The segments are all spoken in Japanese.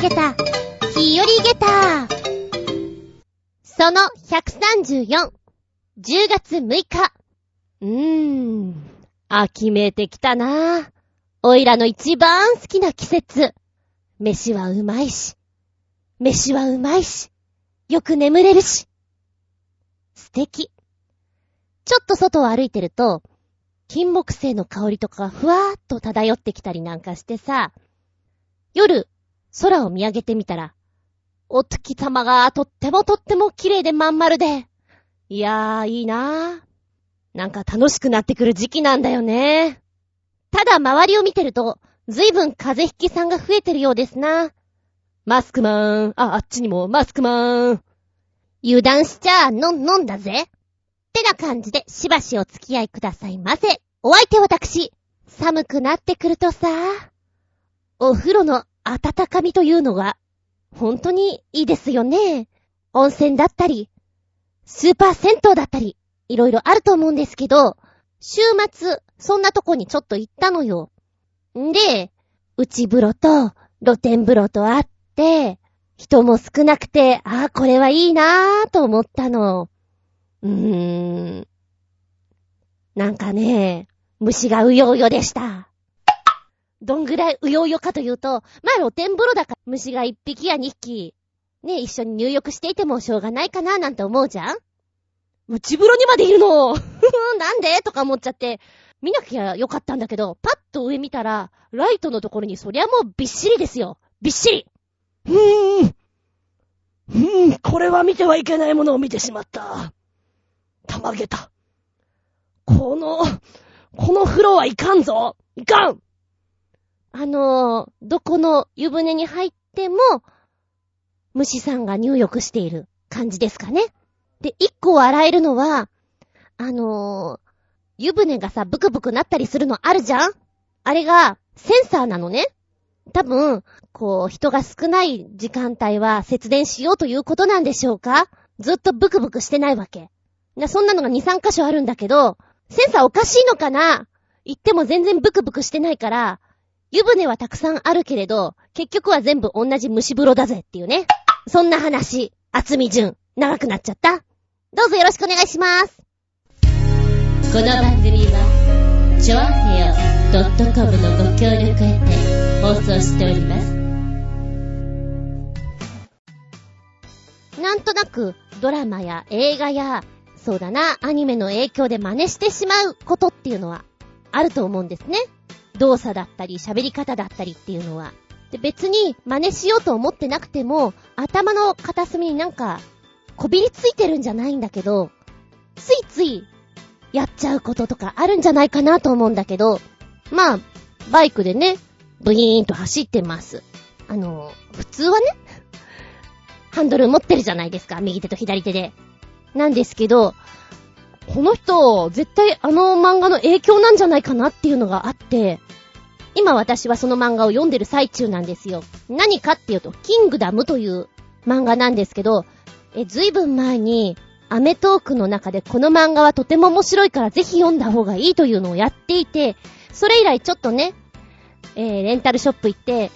げた、日和げた。その134、10月6日。うーん、秋めいてきたなおいらの一番好きな季節。飯はうまいし、飯はうまいし、よく眠れるし。素敵。ちょっと外を歩いてると、金木犀の香りとかふわーっと漂ってきたりなんかしてさ、夜、空を見上げてみたら、お月様がとってもとっても綺麗でまん丸で、いやー、いいなー。なんか楽しくなってくる時期なんだよね。ただ周りを見てると、ずいぶん風邪ひきさんが増えてるようですな。マスクマン、あ、あっちにもマスクマン。油断しちゃ、の、飲んだぜ。ってな感じでしばしお付き合いくださいませ。お相手私、寒くなってくるとさ、お風呂の温かみというのが、本当にいいですよね。温泉だったり、スーパー銭湯だったり、いろいろあると思うんですけど、週末、そんなとこにちょっと行ったのよ。んで、内風呂と露天風呂とあって、人も少なくて、ああ、これはいいなぁと思ったの。うーん。なんかね、虫がうようよでした。どんぐらいうようよかというと、まあ露天風呂だから虫が一匹や二匹、ね、一緒に入浴していてもしょうがないかななんて思うじゃん内風呂にまでいるの なんで？とか思っちゃって、見なきゃよかったんだけど、パッと上見たら、ライトのところにそりゃもうびっしりですよ。びっしりうーん。うーん、これは見てはいけないものを見てしまった。たまげた。この、この風呂はいかんぞいかんあのー、どこの湯船に入っても、虫さんが入浴している感じですかね。で、一個洗えるのは、あのー、湯船がさ、ブクブクなったりするのあるじゃん？あれが、センサーなのね。多分、こう、人が少ない時間帯は節電しようということなんでしょうか？ずっとブクブクしてないわけ。そんなのが2、3箇所あるんだけど、センサーおかしいのかな？言っても全然ブクブクしてないから、湯船はたくさんあるけれど、結局は全部同じ蒸し風呂だぜっていうね。そんな話、厚み順、長くなっちゃった。どうぞよろしくお願いします。この番組は、ちょあへよ .com のご協力へて放送しております。なんとなく、ドラマや映画や、そうだな、アニメの影響で真似してしまうことっていうのは、あると思うんですね。動作だったり、喋り方だったりっていうのは。で、別に真似しようと思ってなくても、頭の片隅になんか、こびりついてるんじゃないんだけど、ついついやっちゃうこととかあるんじゃないかなと思うんだけど、まあ、バイクでね、ブイーンと走ってます。あの、普通はね、ハンドル持ってるじゃないですか、右手と左手で。なんですけど、この人、絶対あの漫画の影響なんじゃないかなっていうのがあって、今私はその漫画を読んでる最中なんですよ。何かっていうと、キングダムという漫画なんですけど、え、ずいぶん前に、アメトークの中でこの漫画はとても面白いからぜひ読んだ方がいいというのをやっていて、それ以来ちょっとね、えー、レンタルショップ行って、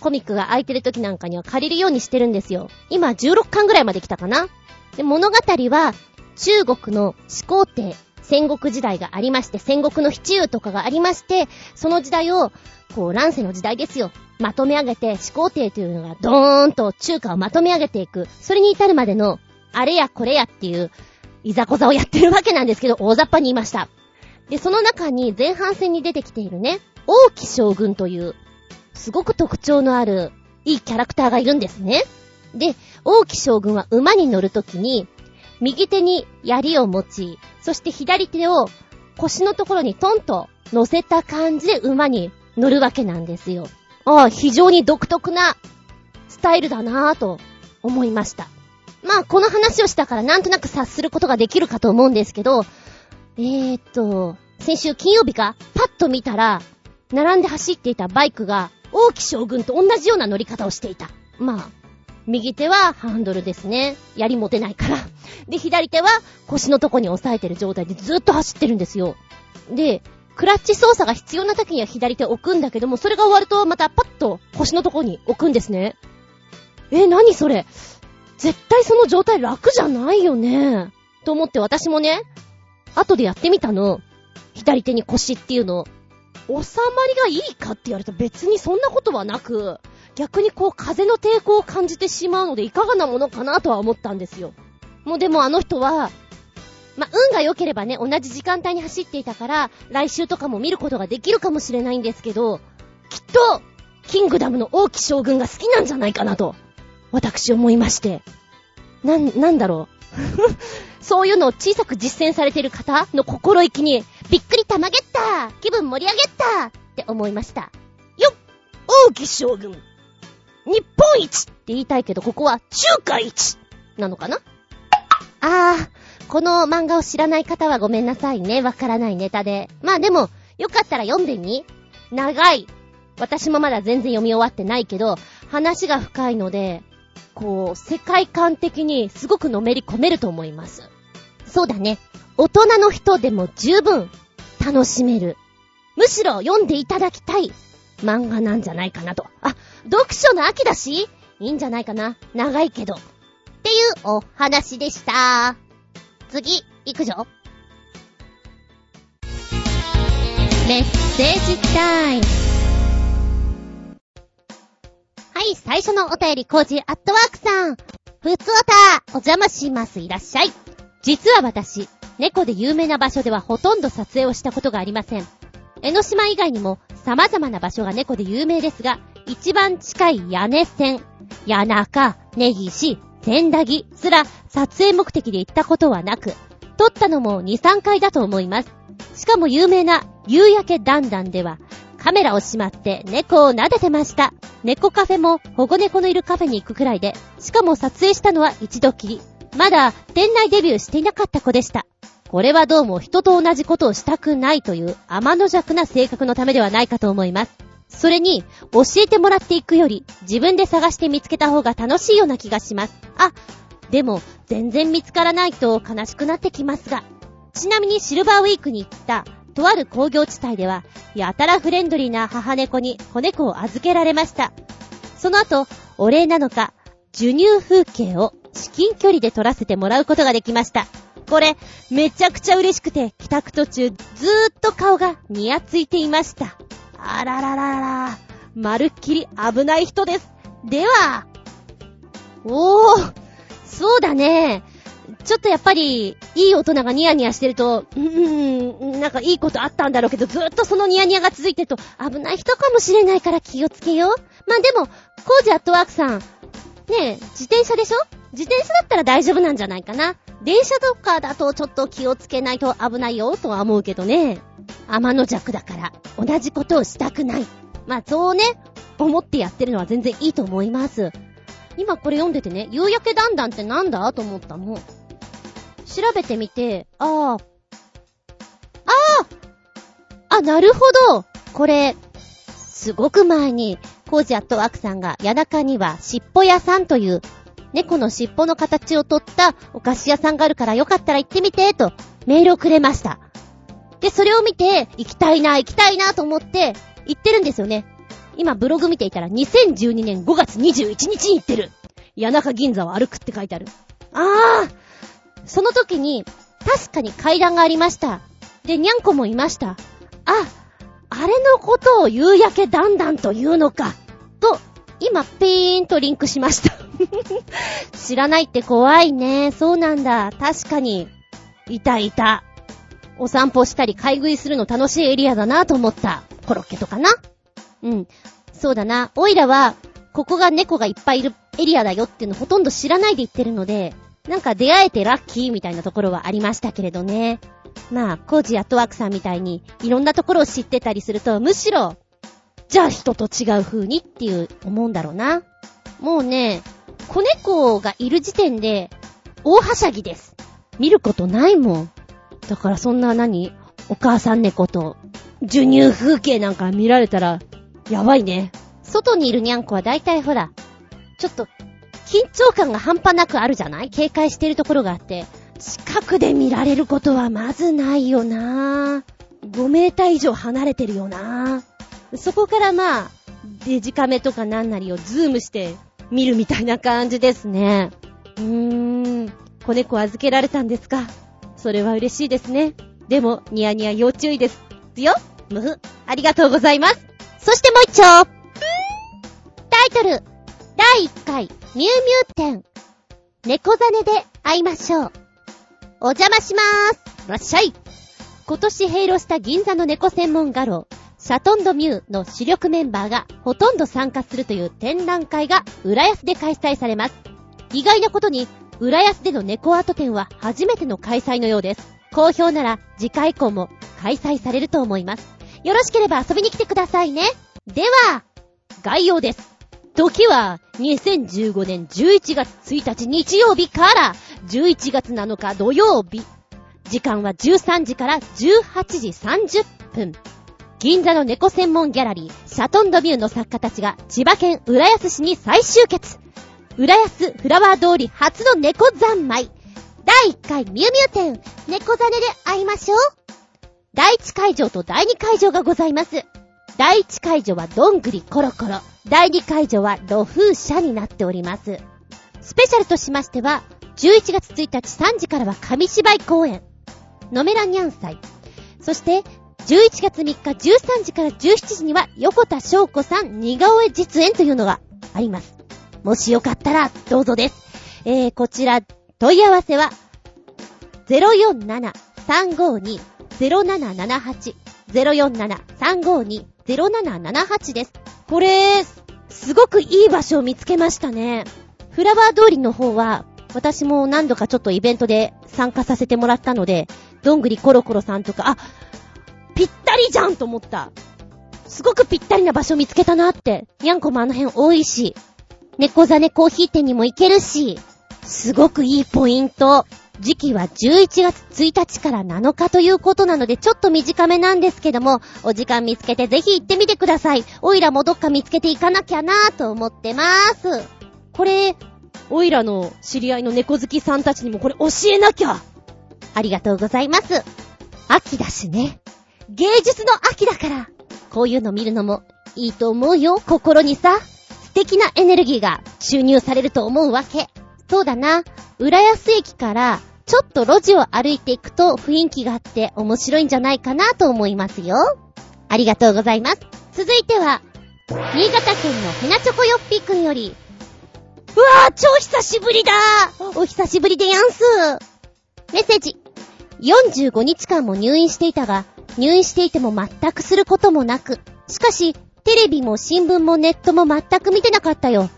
コミックが空いてる時なんかには借りるようにしてるんですよ。今16巻ぐらいまで来たかなで、物語は中国の始皇帝、戦国時代がありまして、戦国の七雄とかがありまして、その時代を、こう、乱世の時代ですよ。まとめ上げて、始皇帝というのがドーンと中華をまとめ上げていく。それに至るまでのあれやこれやっていう、いざこざをやってるわけなんですけど、大雑把に言いました。で、その中に前半戦に出てきているね、王毅将軍という、すごく特徴のある、いいキャラクターがいるんですね。で、王毅将軍は馬に乗るときに、右手に槍を持ち、そして左手を腰のところにトンと乗せた感じで馬に乗るわけなんですよ。ああ、非常に独特なスタイルだなぁと思いました。まあ、この話をしたからなんとなく察することができるかと思うんですけど、えー、っと、先週金曜日か、パッと見たら、並んで走っていたバイクが、王毅将軍と同じような乗り方をしていた。まあ、右手はハンドルですね。槍持てないから。で、左手は腰のとこに押さえてる状態でずっと走ってるんですよ。で、クラッチ操作が必要な時には左手置くんだけども、それが終わるとまたパッと腰のとこに置くんですね。え、何それ？絶対その状態楽じゃないよね。と思って私もね、後でやってみたの。左手に腰っていうの。収まりがいいかって言われたら別にそんなことはなく、逆にこう風の抵抗を感じてしまうのでいかがなものかなとは思ったんですよ。もうでもあの人は、まあ運が良ければね、同じ時間帯に走っていたから、来週とかも見ることができるかもしれないんですけど、きっと、キングダムの王毅将軍が好きなんじゃないかなと、私思いまして。なん、なんだろう。そういうのを小さく実践されている方の心意気に、びっくりたまげった気分盛り上げったって思いました。よっ王毅将軍日本一って言いたいけど、ここは中華一なのかな？あー、この漫画を知らない方はごめんなさいね。わからないネタで。まあでも、よかったら読んでみ長い。私もまだ全然読み終わってないけど、話が深いので、こう、世界観的にすごくのめり込めると思います。そうだね。大人の人でも十分楽しめる。むしろ読んでいただきたい漫画なんじゃないかなと。あ、読書の秋だしいいんじゃないかな。長いけど。っていうお話でした。次、行くぞ。メッセージタイム。はい、最初のお便り、コージアットワークさん。ふつおた、お邪魔します。いらっしゃい。実は私、猫で有名な場所ではほとんど撮影をしたことがありません。江ノ島以外にも様々な場所が猫で有名ですが、一番近い屋根線、谷中、根岸、千駄木すら撮影目的で行ったことはなく、撮ったのも2、3回だと思います。しかも有名な夕焼けだんだんでは、カメラをしまって猫を撫でてました。猫カフェも保護猫のいるカフェに行くくらいで、しかも撮影したのは一度きり。まだ店内デビューしていなかった子でした。これはどうも人と同じことをしたくないという天の弱な性格のためではないかと思います。それに、教えてもらっていくより、自分で探して見つけた方が楽しいような気がします。あ、でも、全然見つからないと悲しくなってきますが。ちなみにシルバーウィークに行った、とある工業地帯では、やたらフレンドリーな母猫に子猫を預けられました。その後、お礼なのか、授乳風景を至近距離で撮らせてもらうことができました。これ、めちゃくちゃ嬉しくて、帰宅途中、ずーっと顔がニヤついていました。あらららら、まるっきり危ない人です。では、おー、そうだね。ちょっとやっぱり、いい大人がニヤニヤしてると、うーん、なんかいいことあったんだろうけど、ずっとそのニヤニヤが続いてると、危ない人かもしれないから気をつけよう。まあでも、コージアットワークさん、ねえ、自転車でしょ？自転車だったら大丈夫なんじゃないかな。電車とかだとちょっと気をつけないと危ないよとは思うけどね。天の弱だから、同じことをしたくない。まあ、そうね、思ってやってるのは全然いいと思います。今これ読んでてね、夕焼けだんだんってなんだと思ったの。調べてみて、ああ、あああ、なるほどこれ、すごく前に、コージアットワークさんが、谷中には、尻尾屋さんという猫の尻尾の形をとったお菓子屋さんがあるからよかったら行ってみて、とメールをくれました。で、それを見て、行きたいな、行きたいなと思って、行ってるんですよね。今ブログ見ていたら2012年5月21日に行ってる。谷中銀座を歩くって書いてある。ああその時に、確かに階段がありました。で、にゃんこもいました。あ、あれのことを夕焼けだんだんというのか。と、今、ピーンとリンクしました 知らないって怖いね。そうなんだ。確かに。いたいた。お散歩したり買い食いするの楽しいエリアだなと思った。コロッケとかな。うん。そうだな。オイラは、ここが猫がいっぱいいるエリアだよっていうのほとんど知らないで行ってるので、なんか出会えてラッキーみたいなところはありましたけれどね。まあ、コージアットワークさんみたいに、いろんなところを知ってたりすると、むしろ、じゃあ人と違う風にっていう思うんだろうな。もうね、子猫がいる時点で、大はしゃぎです。見ることないもん。だからそんな何？お母さん猫と、授乳風景なんか見られたら、やばいね。外にいるにゃんこは大体ほら、ちょっと、緊張感が半端なくあるじゃない？警戒してるところがあって、近くで見られることはまずないよな5メーター以上離れてるよなそこからまあ、デジカメとかなんなりをズームして見るみたいな感じですね。うーん、子猫預けられたんですか？それは嬉しいですね。でも、ニヤニヤ要注意です。よむふ。ありがとうございます。そしてもう一丁タイトル第1回ミュウミュウ展猫ザネで会いましょう。お邪魔しまーす。いらっしゃい。今年閉路した銀座の猫専門画廊、シャトンドミューの主力メンバーがほとんど参加するという展覧会が浦安で開催されます。意外なことに、浦安での猫アート展は初めての開催のようです。好評なら次回以降も開催されると思います。よろしければ遊びに来てくださいね。では、概要です。時は2015年11月1日日曜日から11月7日土曜日。時間は13時から18時30分。銀座の猫専門ギャラリー、シャトンドビューの作家たちが千葉県浦安市に再集結。浦安フラワー通り初の猫三昧。第1回ミュウミュウ展、猫ザネで会いましょう。第1会場と第2会場がございます。第1会場はどんぐりコロコロ。第2会場は露風車になっております。スペシャルとしましては、11月1日3時からは紙芝居公演。ノメラニャン祭。そして、11月3日13時から17時には横田翔子さん似顔絵実演というのがあります。もしよかったらどうぞです。えー、こちら問い合わせは047-352-0778 047-352-0778です。これ、すごくいい場所を見つけましたね。フラワー通りの方は、私も何度かちょっとイベントで参加させてもらったので、どんぐりコロコロさんとか、あ、ぴったりじゃんと思った。すごくぴったりな場所見つけたなって。にゃんこもあの辺多いし、猫ザネコーヒー店にも行けるし、すごくいいポイント。時期は11月1日から7日ということなので、ちょっと短めなんですけども、お時間見つけてぜひ行ってみてください。おいらもどっか見つけていかなきゃなぁと思ってまーす。これ、おいらの知り合いの猫好きさんたちにもこれ教えなきゃありがとうございます。秋だしね。芸術の秋だから、こういうの見るのもいいと思うよ、心にさ。素敵なエネルギーが注入されると思うわけ。そうだな。浦安駅からちょっと路地を歩いていくと雰囲気があって面白いんじゃないかなと思いますよ。ありがとうございます。続いては、新潟県のヘナチョコヨッピーくんより、うわぁ、超久しぶりだお久しぶりでやんすメッセージ。45日間も入院していたが、入院していても全くすることもなく、しかし、テレビも新聞もネットも全く見てなかったよ。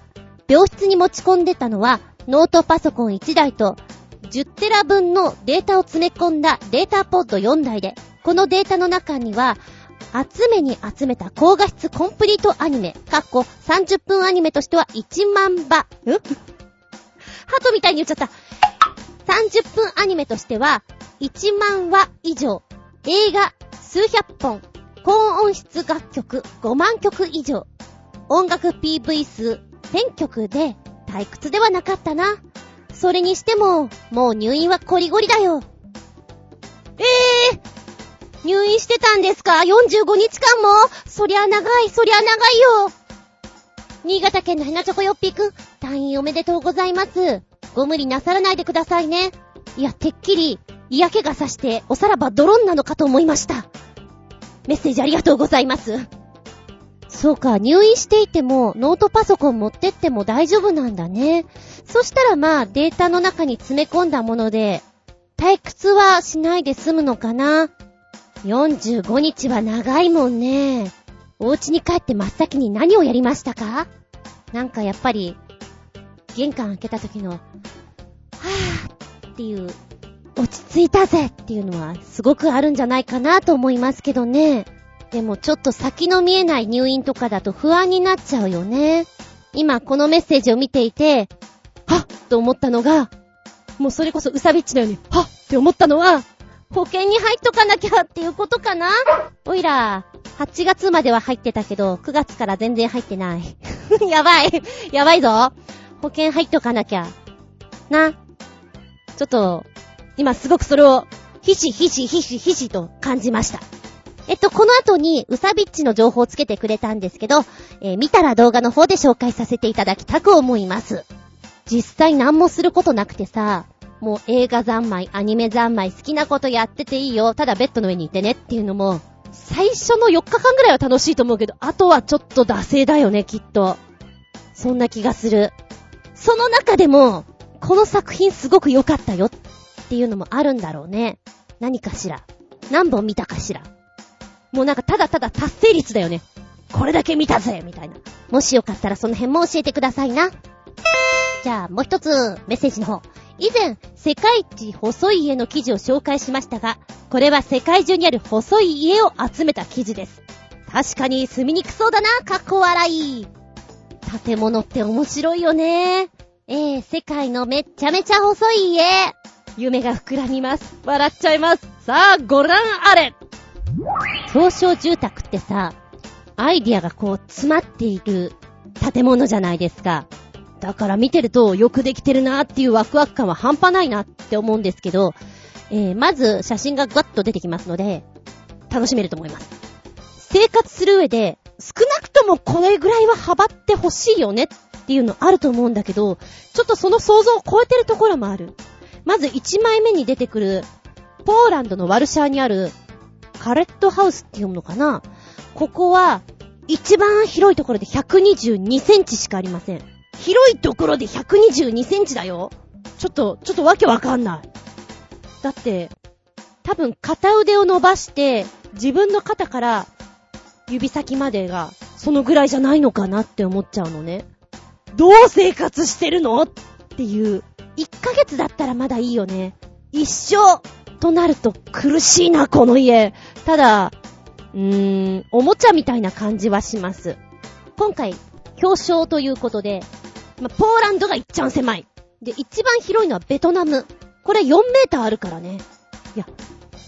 病室に持ち込んでたのは、ノートパソコン1台と、10テラ分のデータを詰め込んだデータポッド4台で、このデータの中には、集めに集めた高画質コンプリートアニメ、かっこ30分アニメとしては1万羽。ん ハトみたいに言っちゃった。30分アニメとしては1万話以上、映画数百本、高音質楽曲5万曲以上、音楽 PV 数1000曲で退屈ではなかったな。それにしても、もう入院はコリゴリだよ。ええー、入院してたんですか ?45 日間も？そりゃ長い、そりゃ長いよ。新潟県のヘナチョコヨッピーくん、退院おめでとうございます。ご無理なさらないでくださいね。いや、てっきり、嫌気がさして、おさらばドロンなのかと思いました。メッセージありがとうございます。そうか、入院していても、ノートパソコン持ってっても大丈夫なんだね。そしたらまあ、データの中に詰め込んだもので、退屈はしないで済むのかな。45日は長いもんね。お家に帰って真っ先に何をやりましたか？なんかやっぱり、玄関開けた時の、はぁっていう、落ち着いたぜっていうのはすごくあるんじゃないかなと思いますけどね。でもちょっと先の見えない入院とかだと不安になっちゃうよね。今このメッセージを見ていて、はっと思ったのが、もうそれこそうさびっちのように、はっって思ったのは、保険に入っとかなきゃっていうことかなおいら、8月までは入ってたけど、9月から全然入ってない。やばい。やばいぞ。保険入っとかなきゃ。な。ちょっと、今すごくそれを、ひしひしひしひしと感じました。えっと、この後に、うさびっちの情報をつけてくれたんですけど、えー見たら動画の方で紹介させていただきたく思います。実際何もすることなくてさ、もう映画三昧、アニメ三昧、好きなことやってていいよ、ただベッドの上にいてねっていうのも、最初の4日間ぐらいは楽しいと思うけど、あとはちょっと惰性だよね、きっと。そんな気がする。その中でも、この作品すごく良かったよっていうのもあるんだろうね。何かしら。何本見たかしら。もうなんかただただ達成率だよね。これだけ見たぜみたいな。もしよかったらその辺も教えてくださいな。じゃあもう一つメッセージの方。以前、世界一細い家の記事を紹介しましたが、これは世界中にある細い家を集めた記事です。確かに住みにくそうだな、かっこ笑い。建物って面白いよね。ええ世界のめっちゃめちゃ細い家。夢が膨らみます。笑っちゃいます。さあ、ご覧あれ表彰住宅ってさ、アイディアがこう詰まっている建物じゃないですか。だから見てるとよくできてるなっていうワクワク感は半端ないなって思うんですけど、えー、まず写真がガッと出てきますので、楽しめると思います。生活する上で、少なくともこれぐらいは幅って欲しいよねっていうのあると思うんだけど、ちょっとその想像を超えてるところもある。まず1枚目に出てくる、ポーランドのワルシャーにある、カレットハウスって読むのかな？ここは、一番広いところで122センチしかありません。広いところで122センチだよ。ちょっと、ちょっとわけわかんない。だって、多分片腕を伸ばして、自分の肩から指先までが、そのぐらいじゃないのかなって思っちゃうのね。どう生活してるの？っていう。1ヶ月だったらまだいいよね。一生となると苦しいな、この家。ただ、うーん、おもちゃみたいな感じはします。今回、表彰ということで、ま、ポーランドがいっちゃん狭い。で、一番広いのはベトナム。これ4メーターあるからね。いや、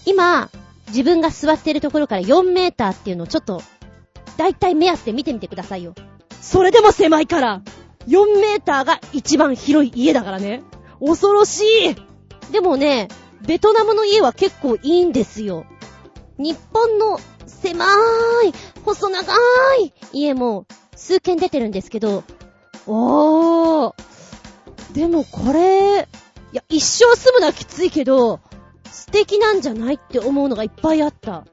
今、自分が座ってるところから4メーターっていうのをちょっと、だいたい目安で見てみてくださいよ。それでも狭いから、4メーターが一番広い家だからね。恐ろしいでもね、ベトナムの家は結構いいんですよ。日本の狭い、細長い家も数軒出てるんですけど、おー。でもこれ、いや、一生住むのはきついけど、素敵なんじゃないって思うのがいっぱいあった。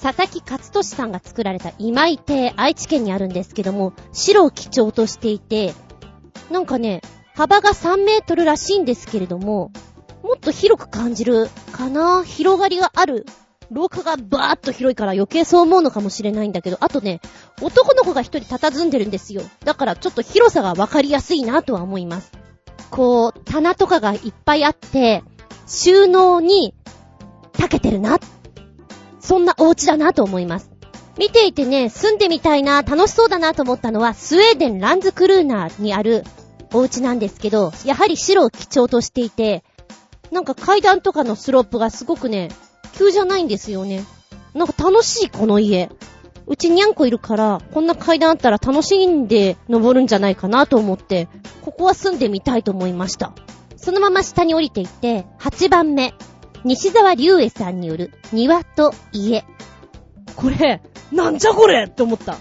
佐々木勝利さんが作られた今井邸、愛知県にあるんですけども、白を基調としていて、なんかね、幅が3メートルらしいんですけれども、もっと広く感じるかな？広がりがある。廊下がバーッと広いから余計そう思うのかもしれないんだけど、あとね、男の子が一人佇んでるんですよ。だからちょっと広さがわかりやすいなとは思います。こう、棚とかがいっぱいあって、収納に、長けてるな。そんなお家だなと思います。見ていてね、住んでみたいな、楽しそうだなと思ったのは、スウェーデンランズクルーナーにあるお家なんですけど、やはり白を基調としていて、なんか階段とかのスロープがすごくね、急じゃないんですよね。なんか楽しい、この家。うちにゃんこいるから、こんな階段あったら楽しいんで登るんじゃないかなと思って、ここは住んでみたいと思いました。そのまま下に降りていって、8番目、西沢隆恵さんによる庭と家。これ、なんじゃこれって思った。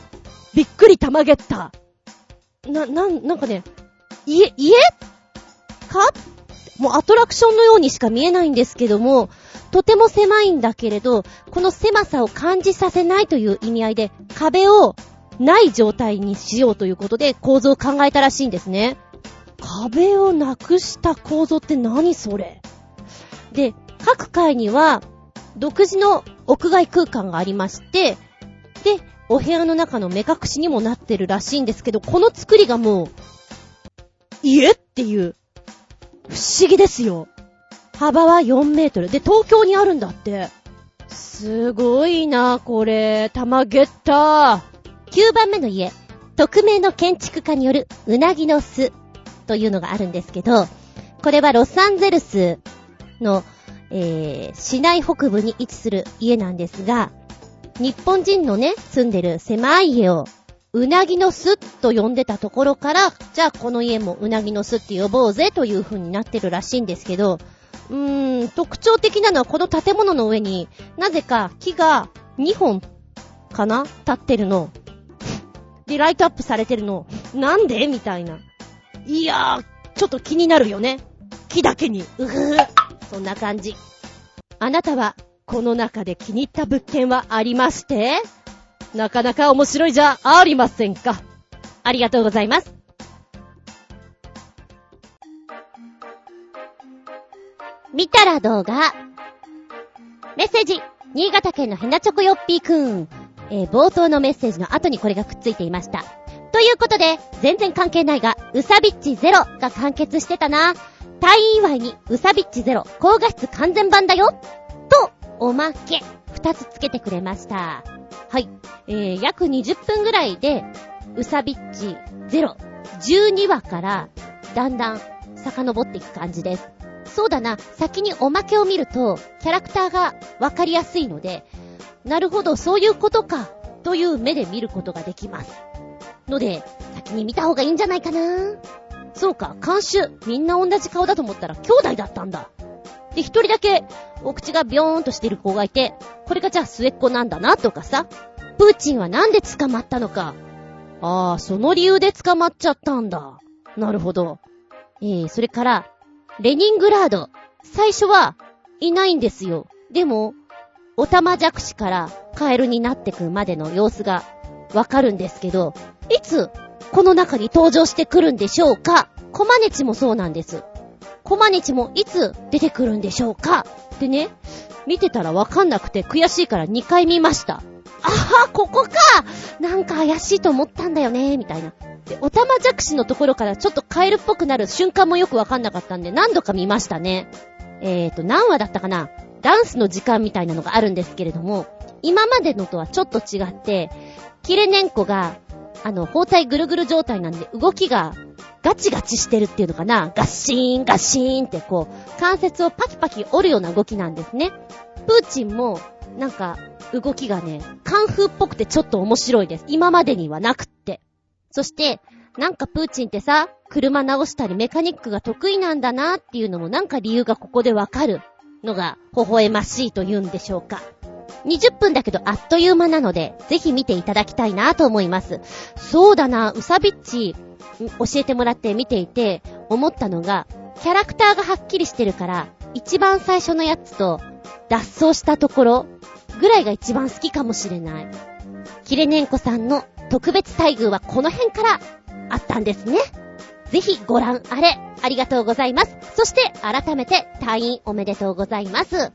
びっくりたまげった。な、なん、なんかね、家、家か？もうアトラクションのようにしか見えないんですけども、とても狭いんだけれど、この狭さを感じさせないという意味合いで、壁をない状態にしようということで構造を考えたらしいんですね。壁をなくした構造って何それ？で、各階には独自の屋外空間がありまして、で、お部屋の中の目隠しにもなってるらしいんですけど、この作りがもう、家っていう、不思議ですよ。幅は4メートル。で、東京にあるんだって。すごいな、これ。玉ゲッター。9番目の家。匿名の建築家によるうなぎの巣というのがあるんですけど、これはロサンゼルスの、えー、市内北部に位置する家なんですが、日本人のね、住んでる狭い家を、うなぎの巣と呼んでたところから、じゃあこの家もうなぎの巣って呼ぼうぜという風になってるらしいんですけど、うーん、特徴的なのはこの建物の上になぜか木が2本かな立ってるの。で、ライトアップされてるの。なんで？みたいな。いやー、ちょっと気になるよね。木だけに。うふー。そんな感じ。あなたは、この中で気に入った物件はありまして？なかなか面白いじゃありませんか。ありがとうございます。見たら動画。メッセージ。新潟県のヘナチョコヨッピーくん。えー、冒頭のメッセージの後にこれがくっついていました。ということで、全然関係ないが、ウサビッチゼロが完結してたな。退院祝いに、ウサビッチゼロ、高画質完全版だよと、おまけ、二つつけてくれました。はい。えー、約20分ぐらいで、ウサビッチゼロ、12話から、だんだん、遡っていく感じです。そうだな、先におまけを見ると、キャラクターがわかりやすいので、なるほど、そういうことか、という目で見ることができます。ので、先に見た方がいいんじゃないかなそうか、監修、みんな同じ顔だと思ったら兄弟だったんだ。で、一人だけ、お口がビョーンとしてる子がいて、これがじゃあ末っ子なんだな、とかさ。プーチンはなんで捕まったのか。ああ、その理由で捕まっちゃったんだ。なるほど。えー、それから、レニングラード。最初は、いないんですよ。でも、オタマジャクシからカエルになってくまでの様子がわかるんですけど、いつ、この中に登場してくるんでしょうかコマネチもそうなんです。コマネチもいつ出てくるんでしょうか？ってね、見てたらわかんなくて悔しいから2回見ました。あは、ここかなんか怪しいと思ったんだよね、みたいな。で、おたまじゃくしのところからちょっとカエルっぽくなる瞬間もよくわかんなかったんで何度か見ましたね。えーと、何話だったかな？ダンスの時間みたいなのがあるんですけれども、今までのとはちょっと違って、キレネンコが、あの、包帯ぐるぐる状態なんで動きがガチガチしてるっていうのかな？ガッシーン、ガッシーンってこう、関節をパキパキ折るような動きなんですね。プーチンも、なんか、動きがね、カンフーっぽくてちょっと面白いです。今までにはなくって。そして、なんかプーチンってさ、車直したりメカニックが得意なんだなっていうのもなんか理由がここでわかるのが微笑ましいと言うんでしょうか。20分だけどあっという間なので、ぜひ見ていただきたいなと思います。そうだな、ウサビッチ、教えてもらって見ていて、思ったのが、キャラクターがはっきりしてるから、一番最初のやつと、脱走したところ、ぐらいが一番好きかもしれない。キレネンコさんの特別待遇はこの辺からあったんですね。ぜひご覧あれ、ありがとうございます。そして改めて退院おめでとうございます。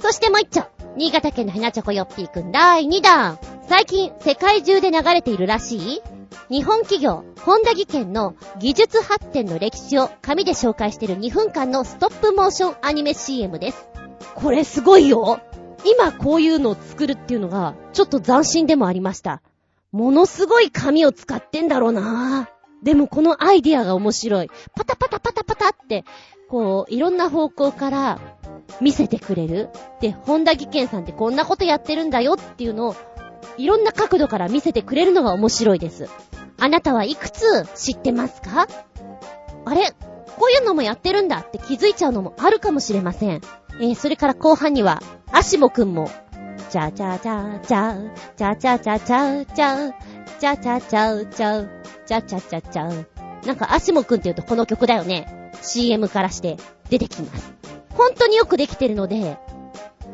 そしてもう一丁、新潟県のヘナチョコヨッピーくん第2弾。最近世界中で流れているらしい日本企業、本田技研の技術発展の歴史を紙で紹介している2分間のストップモーションアニメ CM です。これすごいよ今こういうのを作るっていうのが、ちょっと斬新でもありました。ものすごい紙を使ってんだろうなでもこのアイディアが面白い。パタパタパタパタって、こう、いろんな方向から見せてくれる。で、本田技研さんってこんなことやってるんだよっていうのを、いろんな角度から見せてくれるのが面白いです。あなたはいくつ知ってますか？あれ？こういうのもやってるんだって気づいちゃうのもあるかもしれません。えー、それから後半には、アシモくんも、チャチャチャチャ、チャチャチャチャチャ、チャチャチャチャ、チャチャチャチャ。なんかアシモくんって言うとこの曲だよね。CM からして出てきます。本当によくできてるので、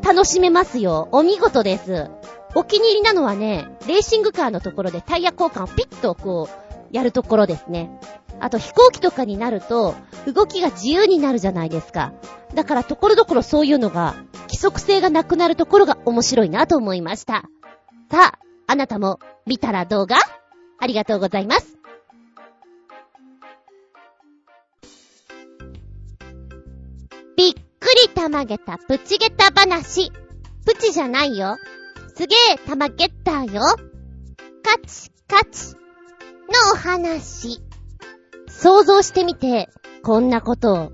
楽しめますよ。お見事です。お気に入りなのはね、レーシングカーのところでタイヤ交換をピッとこう、やるところですね。あと飛行機とかになると、動きが自由になるじゃないですか。だからところどころそういうのが規則性がなくなるところが面白いなと思いました。さあ、あなたも見たら動画ありがとうございます。びっくりたまげたプチゲタ話。プチじゃないよ。すげえたまゲッターよ。カチカチのお話。想像してみて、こんなことを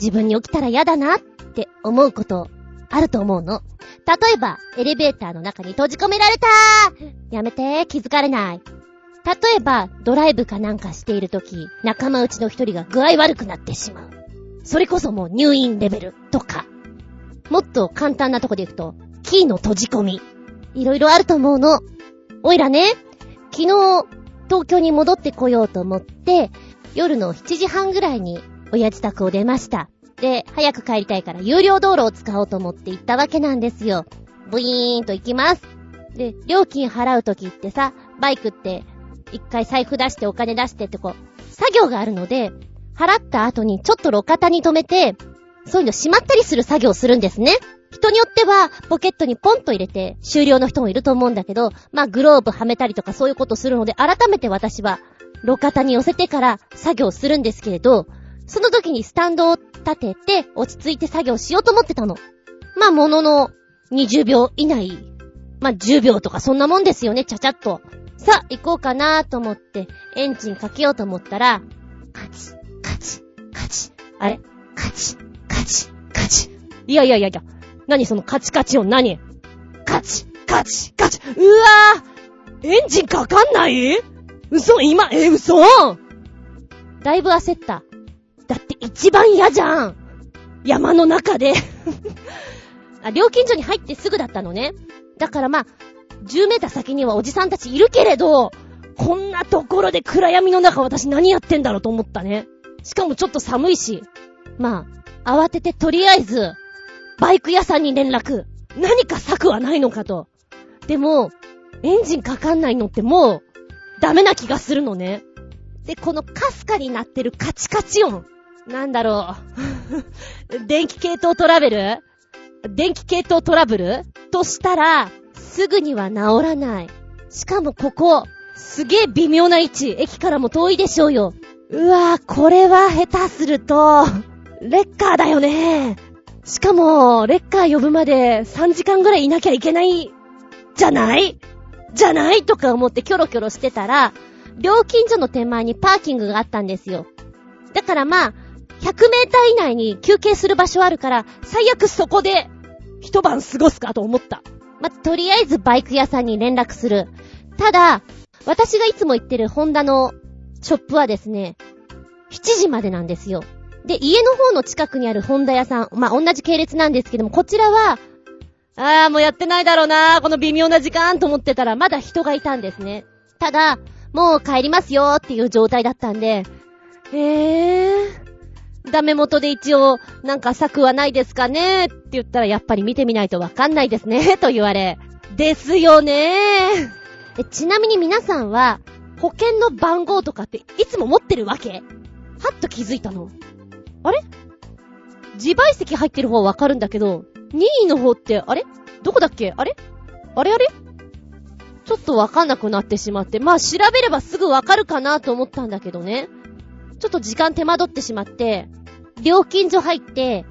自分に起きたら嫌だなって思うことあると思うの。例えば、エレベーターの中に閉じ込められたやめて、気づかれない。例えば、ドライブかなんかしているとき、仲間内の一人が具合悪くなってしまう。それこそもう入院レベルとか。もっと簡単なとこで行くと、キーの閉じ込み。いろいろあると思うの。おいらね、昨日、東京に戻ってこようと思って、夜の7時半ぐらいに親自宅を出ました。で、早く帰りたいから有料道路を使おうと思って行ったわけなんですよ。ブイーンと行きます。で、料金払うときってさ、バイクって一回財布出してお金出してってこう、作業があるので、払った後にちょっと路肩に止めて、そういうの閉まったりする作業をするんですね。人によっては、ポケットにポンと入れて終了の人もいると思うんだけど、まあ、グローブはめたりとかそういうことするので、改めて私は、路肩に寄せてから作業するんですけれど、その時にスタンドを立てて、落ち着いて作業しようと思ってたの。まあ、ものの20秒以内。まあ、10秒とかそんなもんですよね、ちゃちゃっと。さあ、行こうかなと思って、エンジンかけようと思ったら、カチ、カチ、カチ。あれ？カチ、カチ、カチ。いやいやいやいや。何そのカチカチ音何？カチ、カチ、カチ。うわぁエンジンかかんない？嘘今、え、嘘？だいぶ焦った。だって一番嫌じゃん山の中で あ、料金所に入ってすぐだったのね。だからまあ、10メーター先にはおじさんたちいるけれど、こんなところで暗闇の中私何やってんだろうと思ったね。しかもちょっと寒いし。まあ、慌ててとりあえず、バイク屋さんに連絡。何か策はないのかと。でも、エンジンかかんないのってもう、ダメな気がするのね。で、このカスカになってるカチカチ音。なんだろう。電気系統トラベル？電気系統トラブル？としたら、すぐには治らない。しかもここ、すげえ微妙な位置。駅からも遠いでしょうよ。うわぁ、これは下手すると、レッカーだよね。しかも、レッカー呼ぶまで3時間ぐらいいなきゃいけない、じゃない？じゃない？とか思ってキョロキョロしてたら、料金所の手前にパーキングがあったんですよ。だからまあ、100メーター以内に休憩する場所あるから、最悪そこで、一晩過ごすかと思った。まとりあえずバイク屋さんに連絡する。ただ、私がいつも行ってるホンダのショップはですね、7時までなんですよ。で、家の方の近くにあるホンダ屋さん、まあ、同じ系列なんですけども、こちらは、あーもうやってないだろうなこの微妙な時間と思ってたら、まだ人がいたんですね。ただ、もう帰りますよっていう状態だったんで、えー、ダメ元で一応、なんか策はないですかねって言ったら、やっぱり見てみないとわかんないですね、と言われ。ですよね。ちなみに皆さんは、保険の番号とかっていつも持ってるわけ？はっと気づいたの。あれ？自賠責入ってる方はわかるんだけど、任意の方って、あれ？どこだっけ？あれ？あれあれ？ちょっとわかんなくなってしまって、まあ調べればすぐわかるかなと思ったんだけどね。ちょっと時間手間取ってしまって、料金所入って、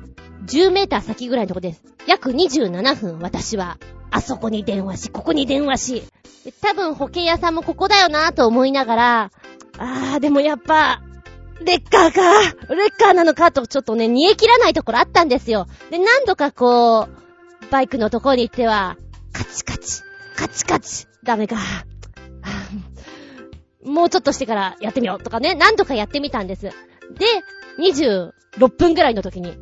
10メーター先ぐらいのとこです。約27分、私は。あそこに電話し、ここに電話し。多分保険屋さんもここだよなと思いながら、あー、でもやっぱ、レッカーかレッカーなのかとちょっとね、煮え切らないところあったんですよ。で、何度かこう、バイクのところに行っては、カチカチ、カチカチ、ダメか。もうちょっとしてからやってみようとかね、何度かやってみたんです。で、26分ぐらいの時に、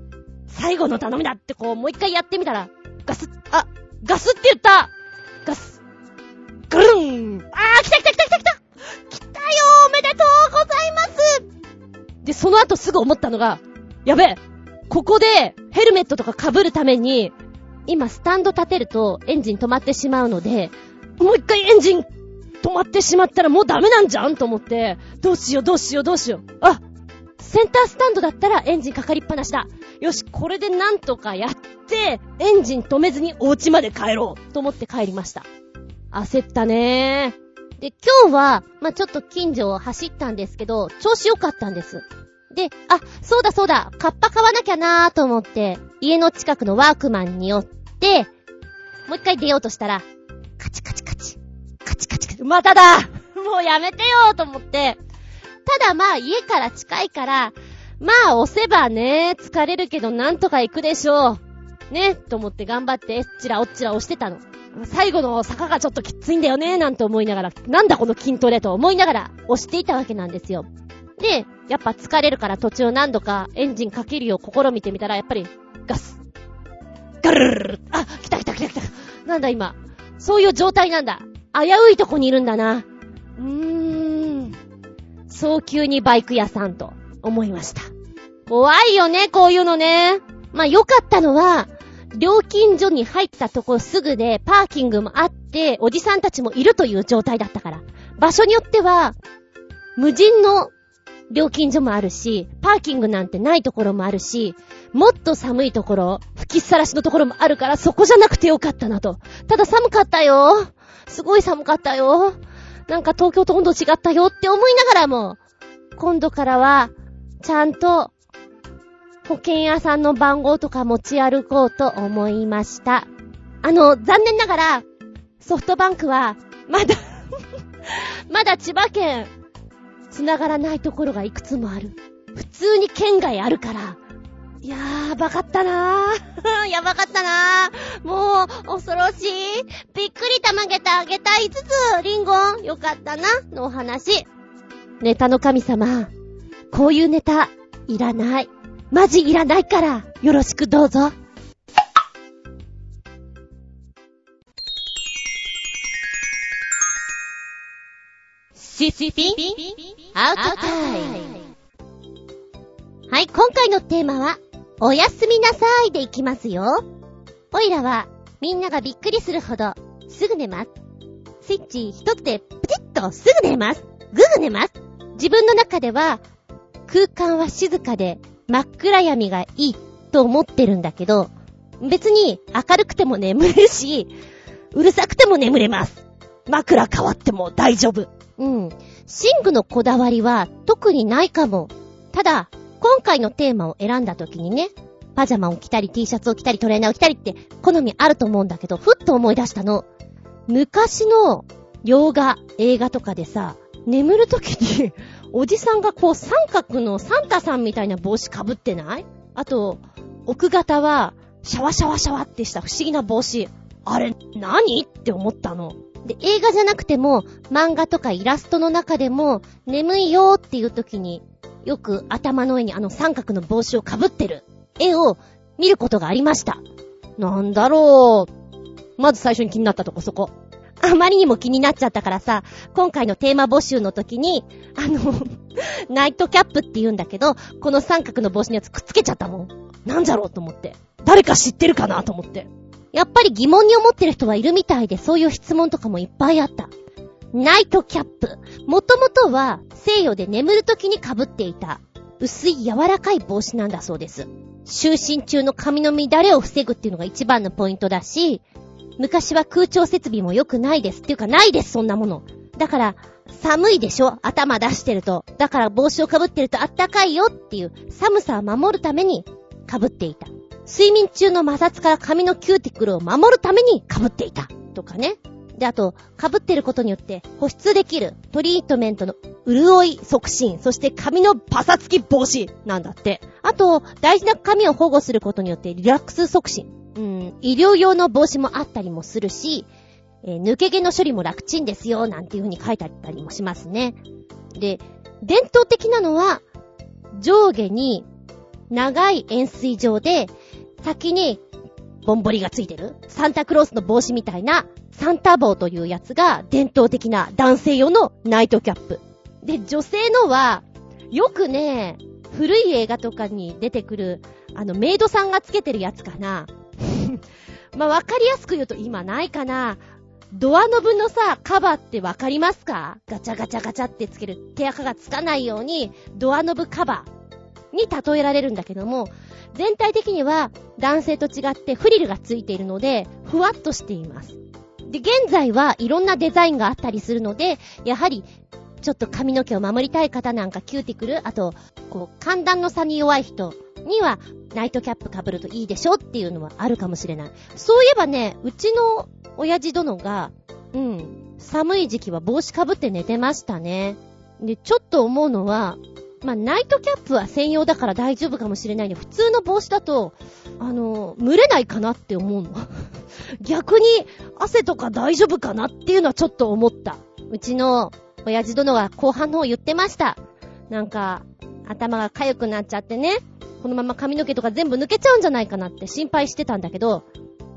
最後の頼みだってこう、もう一回やってみたら、ガス、あ、ガスって言ったガス。ぐるんあー、来た来た来た来た来た来たよおめでとうございますで、その後すぐ思ったのが、やべえここでヘルメットとか被るために、今スタンド立てるとエンジン止まってしまうので、もう一回エンジン止まってしまったらもうダメなんじゃん？と思って、どうしようどうしようどうしよう。あセンタースタンドだったらエンジンかかりっぱなしだ。よし、これでなんとかやって、エンジン止めずにお家まで帰ろうと思って帰りました。焦ったねー。で、今日は、まあ、ちょっと近所を走ったんですけど、調子良かったんです。で、あ、そうだそうだ、カッパ買わなきゃなーと思って、家の近くのワークマンに寄って、もう一回出ようとしたら、カチカチカチ、カチカチカチ、まただもうやめてよと思って、ただまあ家から近いから、まあ押せばね、疲れるけどなんとか行くでしょう。ね、と思って頑張って、えっちらおっちら押してたの。最後の坂がちょっときついんだよね、なんて思いながら、なんだこの筋トレと思いながら押していたわけなんですよ。で、やっぱ疲れるから途中何度かエンジンかけるよう試みてみたら、やっぱり、ガス。ガルルルルあ、来た来た来た来た。なんだ今。そういう状態なんだ。危ういとこにいるんだな。うーん。早急にバイク屋さんと思いました。怖いよね、こういうのね。まあ、良かったのは、料金所に入ったとこすぐでパーキングもあって、おじさんたちもいるという状態だったから。場所によっては、無人の料金所もあるし、パーキングなんてないところもあるし、もっと寒いところ、吹きさらしのところもあるから、そこじゃなくてよかったなと。ただ寒かったよ。すごい寒かったよ。なんか東京と温度違ったよって思いながらも、今度からは、ちゃんと、保険屋さんの番号とか持ち歩こうと思いました。あの、残念ながら、ソフトバンクは、まだ まだ千葉県、繋がらないところがいくつもある。普通に県外あるから。いやー、ばかったなー。やばかったな ー。もう、恐ろしい。びっくりたまげてあげたいつつ、リンゴン、よかったな、のお話。ネタの神様、こういうネタ、いらない。マジいらないから、よろしくどうぞ。シスピンアウトタイム。はい、今回のテーマは、おやすみなさいでいきますよ。おいらは、みんながびっくりするほど、すぐ寝ます。スイッチ一つで、プチッとすぐ寝ます。ぐぐ寝ます。自分の中では、空間は静かで、真っ暗闇がいいと思ってるんだけど、別に明るくても眠るし、うるさくても眠れます。枕変わっても大丈夫。うん。寝具のこだわりは特にないかも。ただ、今回のテーマを選んだ時にね、パジャマを着たり T シャツを着たりトレーナーを着たりって好みあると思うんだけど、ふっと思い出したの。昔の洋画、映画とかでさ、眠る時におじさんがこう三角のサンタさんみたいな帽子かぶってない？あと、奥型は、シャワシャワシャワってした不思議な帽子。あれ、何？って思ったの。で、映画じゃなくても、漫画とかイラストの中でも、眠いよーっていう時に、よく頭の上にあの三角の帽子をかぶってる絵を見ることがありました。なんだろう。まず最初に気になったとこそこ。あまりにも気になっちゃったからさ、今回のテーマ募集の時に、あの ナイトキャップって言うんだけど、この三角の帽子のやつくっつけちゃったもん。なんじゃろうと思って。誰か知ってるかなと思って。やっぱり疑問に思ってる人はいるみたいで、そういう質問とかもいっぱいあった。ナイトキャップ。もともとは西洋で眠る時に被っていた薄い柔らかい帽子なんだそうです。就寝中の髪の乱れを防ぐっていうのが一番のポイントだし、昔は空調設備も良くないです。っていうかないです、そんなもの。だから、寒いでしょ？頭出してると。だから帽子を被ってるとあったかいよっていう寒さを守るために被っていた。睡眠中の摩擦から髪のキューティクルを守るために被っていた。とかね。で、あと、被ってることによって保湿できるトリートメントの潤い促進、そして髪のパサつき防止なんだって。あと、大事な髪を保護することによってリラックス促進。うん、医療用の帽子もあったりもするし、えー、抜け毛の処理も楽ちんですよ、なんていう風に書いてあったりもしますね。で、伝統的なのは、上下に長い円錐状で、先に、ボンボリがついてるサンタクロースの帽子みたいな、サンタ帽というやつが伝統的な男性用のナイトキャップ。で、女性のは、よくね、古い映画とかに出てくる、あの、メイドさんがつけてるやつかな。まあ、わかりやすく言うと今ないかな。ドアノブのさ、カバーってわかりますか？ガチャガチャガチャってつける手垢がつかないように、ドアノブカバーに例えられるんだけども、全体的には男性と違ってフリルがついているので、ふわっとしています。で、現在はいろんなデザインがあったりするので、やはり、ちょっと髪の毛を守りたい方なんかキューティクル、あと、こう、寒暖の差に弱い人には、ナイトキャップ被るといいでしょっていうのはあるかもしれない。そういえばね、うちの親父殿が、うん、寒い時期は帽子被って寝てましたね。で、ちょっと思うのは、まあ、ナイトキャップは専用だから大丈夫かもしれないね。普通の帽子だと、あの、蒸れないかなって思うの。逆に、汗とか大丈夫かなっていうのはちょっと思った。うちの、親父殿が後半の方言ってました。なんか、頭が痒くなっちゃってね、このまま髪の毛とか全部抜けちゃうんじゃないかなって心配してたんだけど、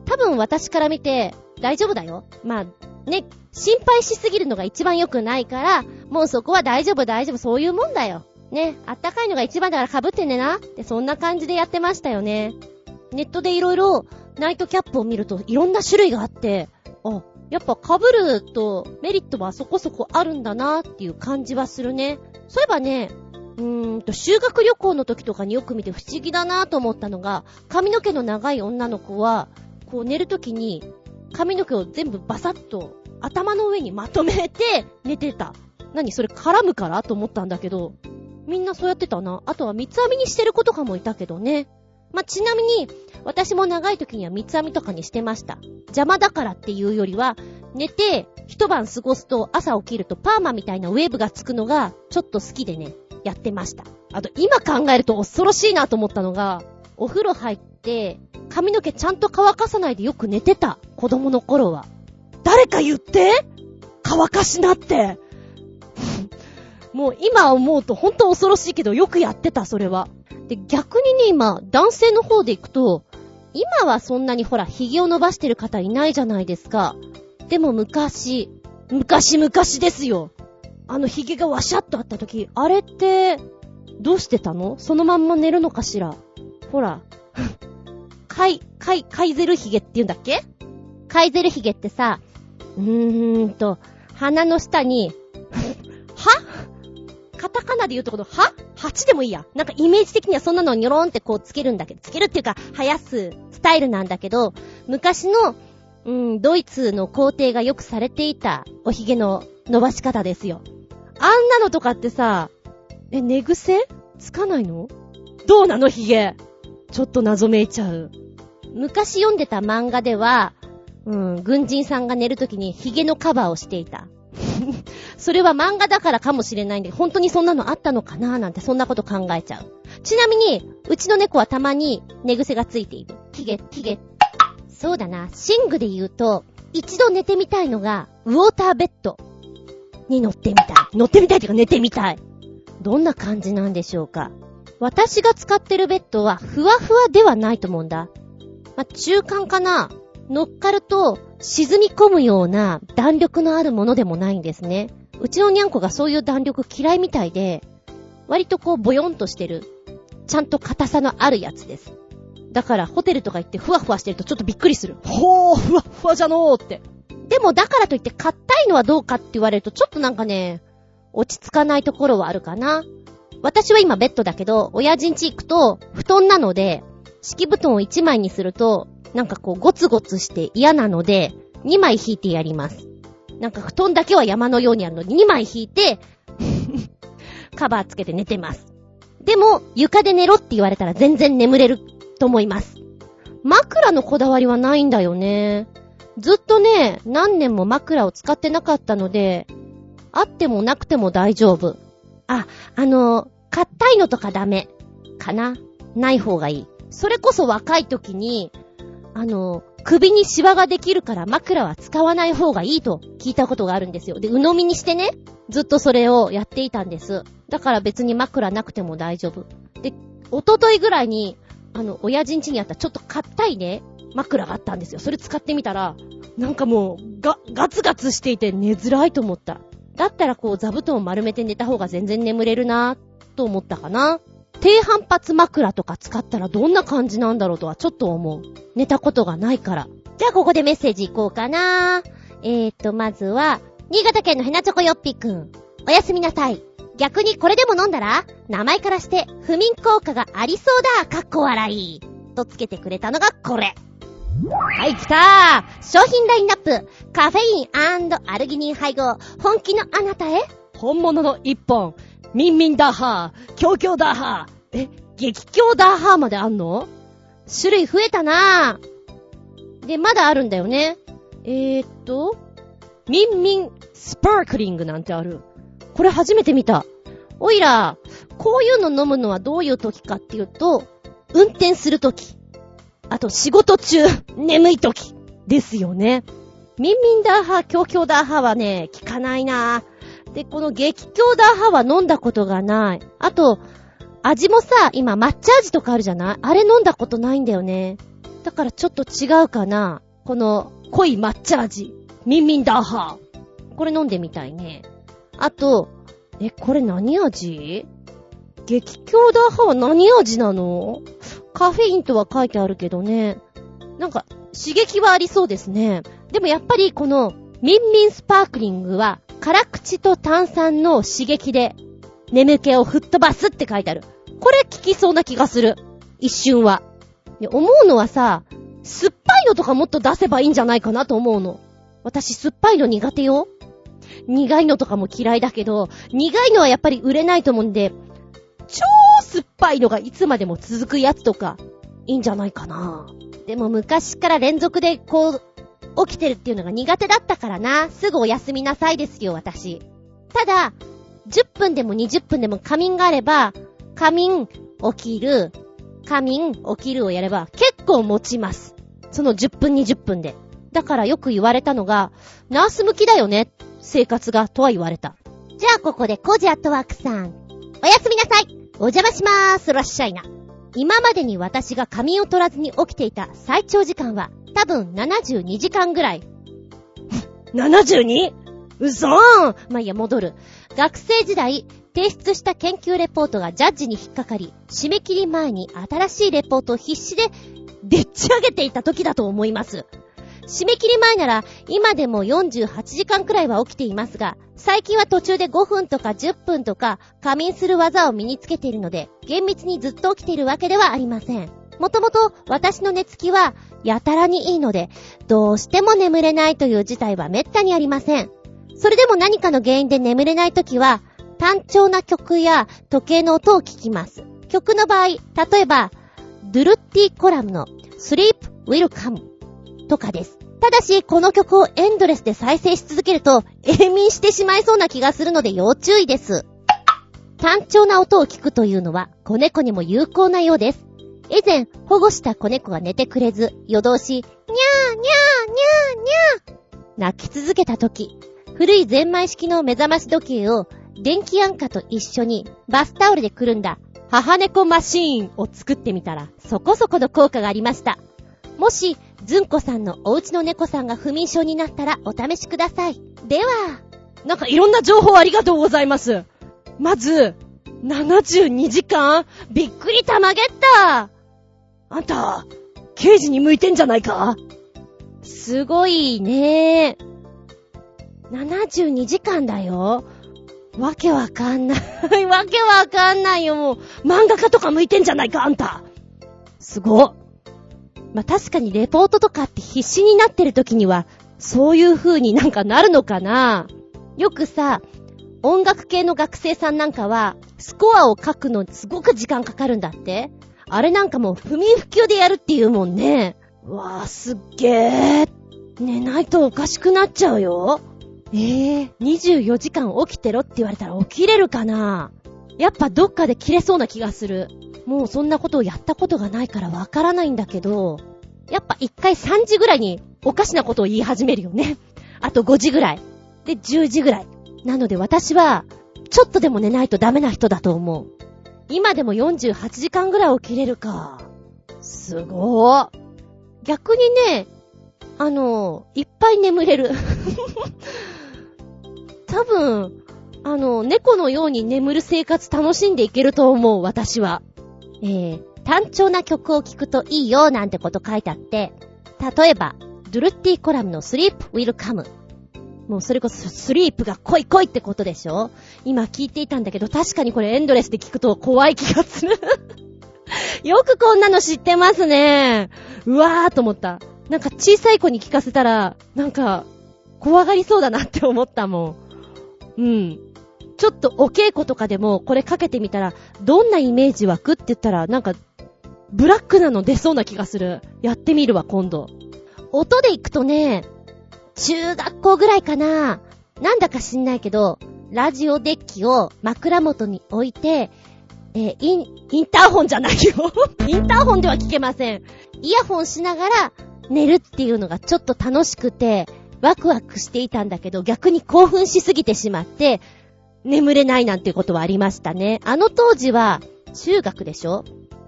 多分私から見て大丈夫だよ。まあ、ね、心配しすぎるのが一番良くないから、もうそこは大丈夫大丈夫、そういうもんだよ。ね、あったかいのが一番だから被ってねな。ってそんな感じでやってましたよね。ネットでいろいろナイトキャップを見るといろんな種類があって、あ、やっぱ被るとメリットはそこそこあるんだなっていう感じはするね。そういえばね、うーんと、修学旅行の時とかによく見て不思議だなと思ったのが、髪の毛の長い女の子は、こう寝る時に髪の毛を全部バサッと頭の上にまとめて寝てた。何それ絡むからと思ったんだけど、みんなそうやってたな。あとは三つ編みにしてる子とかもいたけどね。まあ、ちなみに、私も長い時には三つ編みとかにしてました。邪魔だからっていうよりは、寝て、一晩過ごすと朝起きるとパーマみたいなウェーブがつくのが、ちょっと好きでね、やってました。あと、今考えると恐ろしいなと思ったのが、お風呂入って、髪の毛ちゃんと乾かさないでよく寝てた。子供の頃は。誰か言って？乾かしなって。もう今思うと本当恐ろしいけどよくやってた、それは。で、逆にね、今、男性の方で行くと、今はそんなにほら、髭を伸ばしてる方いないじゃないですか。でも昔、昔々ですよ。あの髭がワシャッとあった時、あれって、どうしてたの？そのまんま寝るのかしら？ほら。カイ、カイ、カイゼル髭って言うんだっけ？カイゼル髭ってさ、うーんと、鼻の下に、は？カタカナで言うとこの、は ?8 でもいいや。なんかイメージ的にはそんなのをニョロンってこうつけるんだけど、つけるっていうか、生やすスタイルなんだけど、昔の、うん、ドイツの皇帝がよくされていたお髭の伸ばし方ですよ。あんなのとかってさ、え、寝癖？つかないの？どうなの髭ちょっと謎めいちゃう。昔読んでた漫画では、うん、軍人さんが寝るときに髭のカバーをしていた。それは漫画だからかもしれないんで、本当にそんなのあったのかなーなんてそんなこと考えちゃう。ちなみに、うちの猫はたまに寝癖がついている。ヒゲ、ヒゲ。そうだな、シングで言うと、一度寝てみたいのが、ウォーターベッドに乗ってみたい。乗ってみたいというか寝てみたい。どんな感じなんでしょうか。私が使ってるベッドは、ふわふわではないと思うんだ。ま中間かな乗っかると沈み込むような弾力のあるものでもないんですね。うちのにゃんこがそういう弾力嫌いみたいで、割とこうボヨンとしてる、ちゃんと硬さのあるやつです。だからホテルとか行ってふわふわしてるとちょっとびっくりする。ほー、ふわふわじゃのーって。でもだからといって硬いのはどうかって言われるとちょっとなんかね、落ち着かないところはあるかな。私は今ベッドだけど、親父ん家行くと布団なので、敷布団を1枚にすると、なんかこうゴツゴツして嫌なので、2枚引いてやります。なんか布団だけは山のようにあるのに2枚引いて カバーつけて寝てます。でも、床で寝ろって言われたら全然眠れると思います。枕のこだわりはないんだよね。ずっとね、何年も枕を使ってなかったので、あってもなくても大丈夫。あ、あの、硬いのとかダメ。かなない方がいい。それこそ若い時に、あの、首にシワができるから枕は使わない方がいいと聞いたことがあるんですよ。で、鵜呑みにしてね、ずっとそれをやっていたんです。だから別に枕なくても大丈夫。で、おとといぐらいに、あの、親父ん家にあったちょっと硬いね、枕があったんですよ。それ使ってみたら、なんかもう、が、ガツガツしていて寝づらいと思った。だったらこう座布団を丸めて寝た方が全然眠れるなぁ、と思ったかな。低反発枕とか使ったらどんな感じなんだろうとはちょっと思う。寝たことがないから。じゃあここでメッセージ行こうかな。えーと、まずは、新潟県のヘナチョコヨッピーくん。おやすみなさい。逆にこれでも飲んだら、名前からして不眠効果がありそうだ、かっこ笑い。とつけてくれたのがこれ。はい、来たー商品ラインナップ。カフェインアルギニン配合。本気のあなたへ本物の一本。ミンミンダーハー、キョウキョウダーハー。え、激強ダーハーまであんの？種類増えたなぁ。で、まだあるんだよね。えー、っと、ミンミンスパークリングなんてある。これ初めて見た。おいら、こういうの飲むのはどういう時かっていうと、運転する時。あと仕事中、眠い時。ですよね。ミンミンダーハー、キョウキョウダーハーはね、効かないな。で、この激強ダーハは飲んだことがない。あと、味もさ、今抹茶味とかあるじゃない？あれ飲んだことないんだよね。だからちょっと違うかな。この濃い抹茶味。ミンミンダーハこれ飲んでみたいね。あと、え、これ何味？激強ダーハは何味なの？カフェインとは書いてあるけどね。なんか、刺激はありそうですね。でもやっぱりこの、ミンミンスパークリングは、辛口と炭酸の刺激で、眠気を吹っ飛ばすって書いてある。これ効きそうな気がする。一瞬は。思うのはさ、酸っぱいのとかもっと出せばいいんじゃないかなと思うの。私酸っぱいの苦手よ。苦いのとかも嫌いだけど、苦いのはやっぱり売れないと思うんで、超酸っぱいのがいつまでも続くやつとか、いいんじゃないかな。でも昔から連続でこう、起きてるっていうのが苦手だったからな。すぐお休みなさいですよ、私。ただ、10分でも20分でも仮眠があれば、仮眠、起きる、仮眠、起きるをやれば結構持ちます。その10分20分で。だからよく言われたのが、ナース向きだよね、生活が、とは言われた。じゃあここでコジアットワークさん。おやすみなさいお邪魔しまーすらっしゃいな。今までに私が仮眠を取らずに起きていた最長時間は、多分72時間ぐらい。72? 嘘ーまあ、いいや、戻る。学生時代、提出した研究レポートがジャッジに引っかかり、締め切り前に新しいレポートを必死ででっち上げていた時だと思います。締め切り前なら、今でも48時間くらいは起きていますが、最近は途中で5分とか10分とか仮眠する技を身につけているので、厳密にずっと起きているわけではありません。もともと私の寝つきはやたらにいいので、どうしても眠れないという事態は滅多にありません。それでも何かの原因で眠れないときは、単調な曲や時計の音を聞きます。曲の場合、例えば、ドゥルッティコラムの Sleep Will Come とかです。ただし、この曲をエンドレスで再生し続けると、永眠してしまいそうな気がするので要注意です。単調な音を聞くというのは、子猫にも有効なようです。以前、保護した子猫が寝てくれず、夜通し、にゃーにゃーにゃーにゃー泣き続けた時、古いゼンマイ式の目覚まし時計を電気安価と一緒にバスタオルでくるんだ母猫マシーンを作ってみたらそこそこの効果がありました。もし、ずんこさんのお家の猫さんが不眠症になったらお試しください。では、なんかいろんな情報ありがとうございます。まず、72時間びっくりたまげったあんた、刑事に向いてんじゃないか？すごいね72時間だよ。わけわかんない。わけわかんないよ、もう。漫画家とか向いてんじゃないかあんたすごっ。まあ、確かにレポートとかって必死になってる時には、そういう風になんかなるのかなよくさ、音楽系の学生さんなんかは、スコアを書くのにすごく時間かかるんだってあれなんかもう不眠不休でやるっていうもんね。うわぁ、すっげー。寝ないとおかしくなっちゃうよ。ええ24時間起きてろって言われたら起きれるかなやっぱどっかで切れそうな気がする。もうそんなことをやったことがないからわからないんだけど、やっぱ一回3時ぐらいにおかしなことを言い始めるよね。あと5時ぐらい。で、10時ぐらい。なので私は、ちょっとでも寝ないとダメな人だと思う。今でも48時間ぐらい起きれるか。すごー。逆にね、あの、いっぱい眠れる。多分、あの、猫のように眠る生活楽しんでいけると思う、私は。えー、単調な曲を聴くといいよ、なんてこと書いてあって、例えば、ドゥルッティコラムの Sleep Will Come。もうそれこそスリープが来い来いってことでしょ？今聞いていたんだけど、確かにこれエンドレスで聞くと怖い気がする。よくこんなの知ってますね。うわーと思った。なんか小さい子に聞かせたら、なんか、怖がりそうだなって思ったもん。うん。ちょっとお稽古とかでもこれかけてみたら、どんなイメージ湧くって言ったら、なんか、ブラックなの出そうな気がする。やってみるわ、今度。音で行くとね、中学校ぐらいかな。なんだか知んないけど、ラジオデッキを枕元に置いて、えーイン、インターホンじゃないよ。インターホンでは聞けません。イヤホンしながら寝るっていうのがちょっと楽しくて、ワクワクしていたんだけど、逆に興奮しすぎてしまって、眠れないなんていうことはありましたね。あの当時は、中学でしょ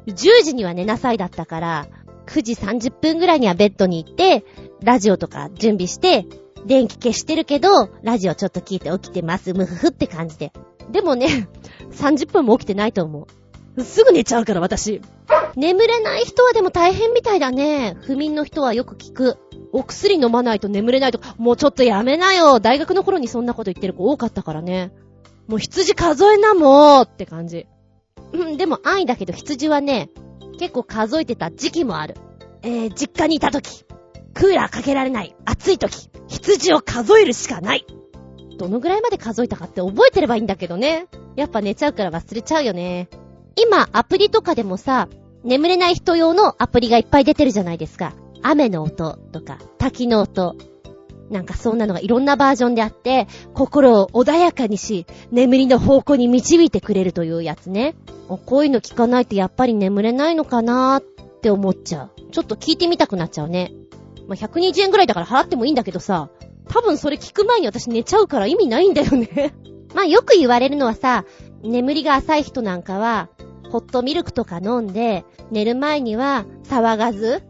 ?10 時には寝なさいだったから、9時30分ぐらいにはベッドに行って、ラジオとか準備して、電気消してるけど、ラジオちょっと聞いて起きてます。むふふって感じで。でもね、30分も起きてないと思う。すぐ寝ちゃうから私。眠れない人はでも大変みたいだね。不眠の人はよく聞く。お薬飲まないと眠れないとか、もうちょっとやめなよ。大学の頃にそんなこと言ってる子多かったからね。もう羊数えなもうって感じ。うん、でも安易だけど羊はね、結構数えてた時期もある。えー、実家にいた時、クーラーかけられない、暑い時、羊を数えるしかない。どのぐらいまで数えたかって覚えてればいいんだけどね。やっぱ寝ちゃうから忘れちゃうよね。今、アプリとかでもさ、眠れない人用のアプリがいっぱい出てるじゃないですか。雨の音とか、滝の音。なんかそんなのがいろんなバージョンであって、心を穏やかにし、眠りの方向に導いてくれるというやつね。こういうの聞かないとやっぱり眠れないのかなーって思っちゃう。ちょっと聞いてみたくなっちゃうね。まあ、120円ぐらいだから払ってもいいんだけどさ、多分それ聞く前に私寝ちゃうから意味ないんだよね まあよく言われるのはさ、眠りが浅い人なんかは、ホットミルクとか飲んで、寝る前には騒がず、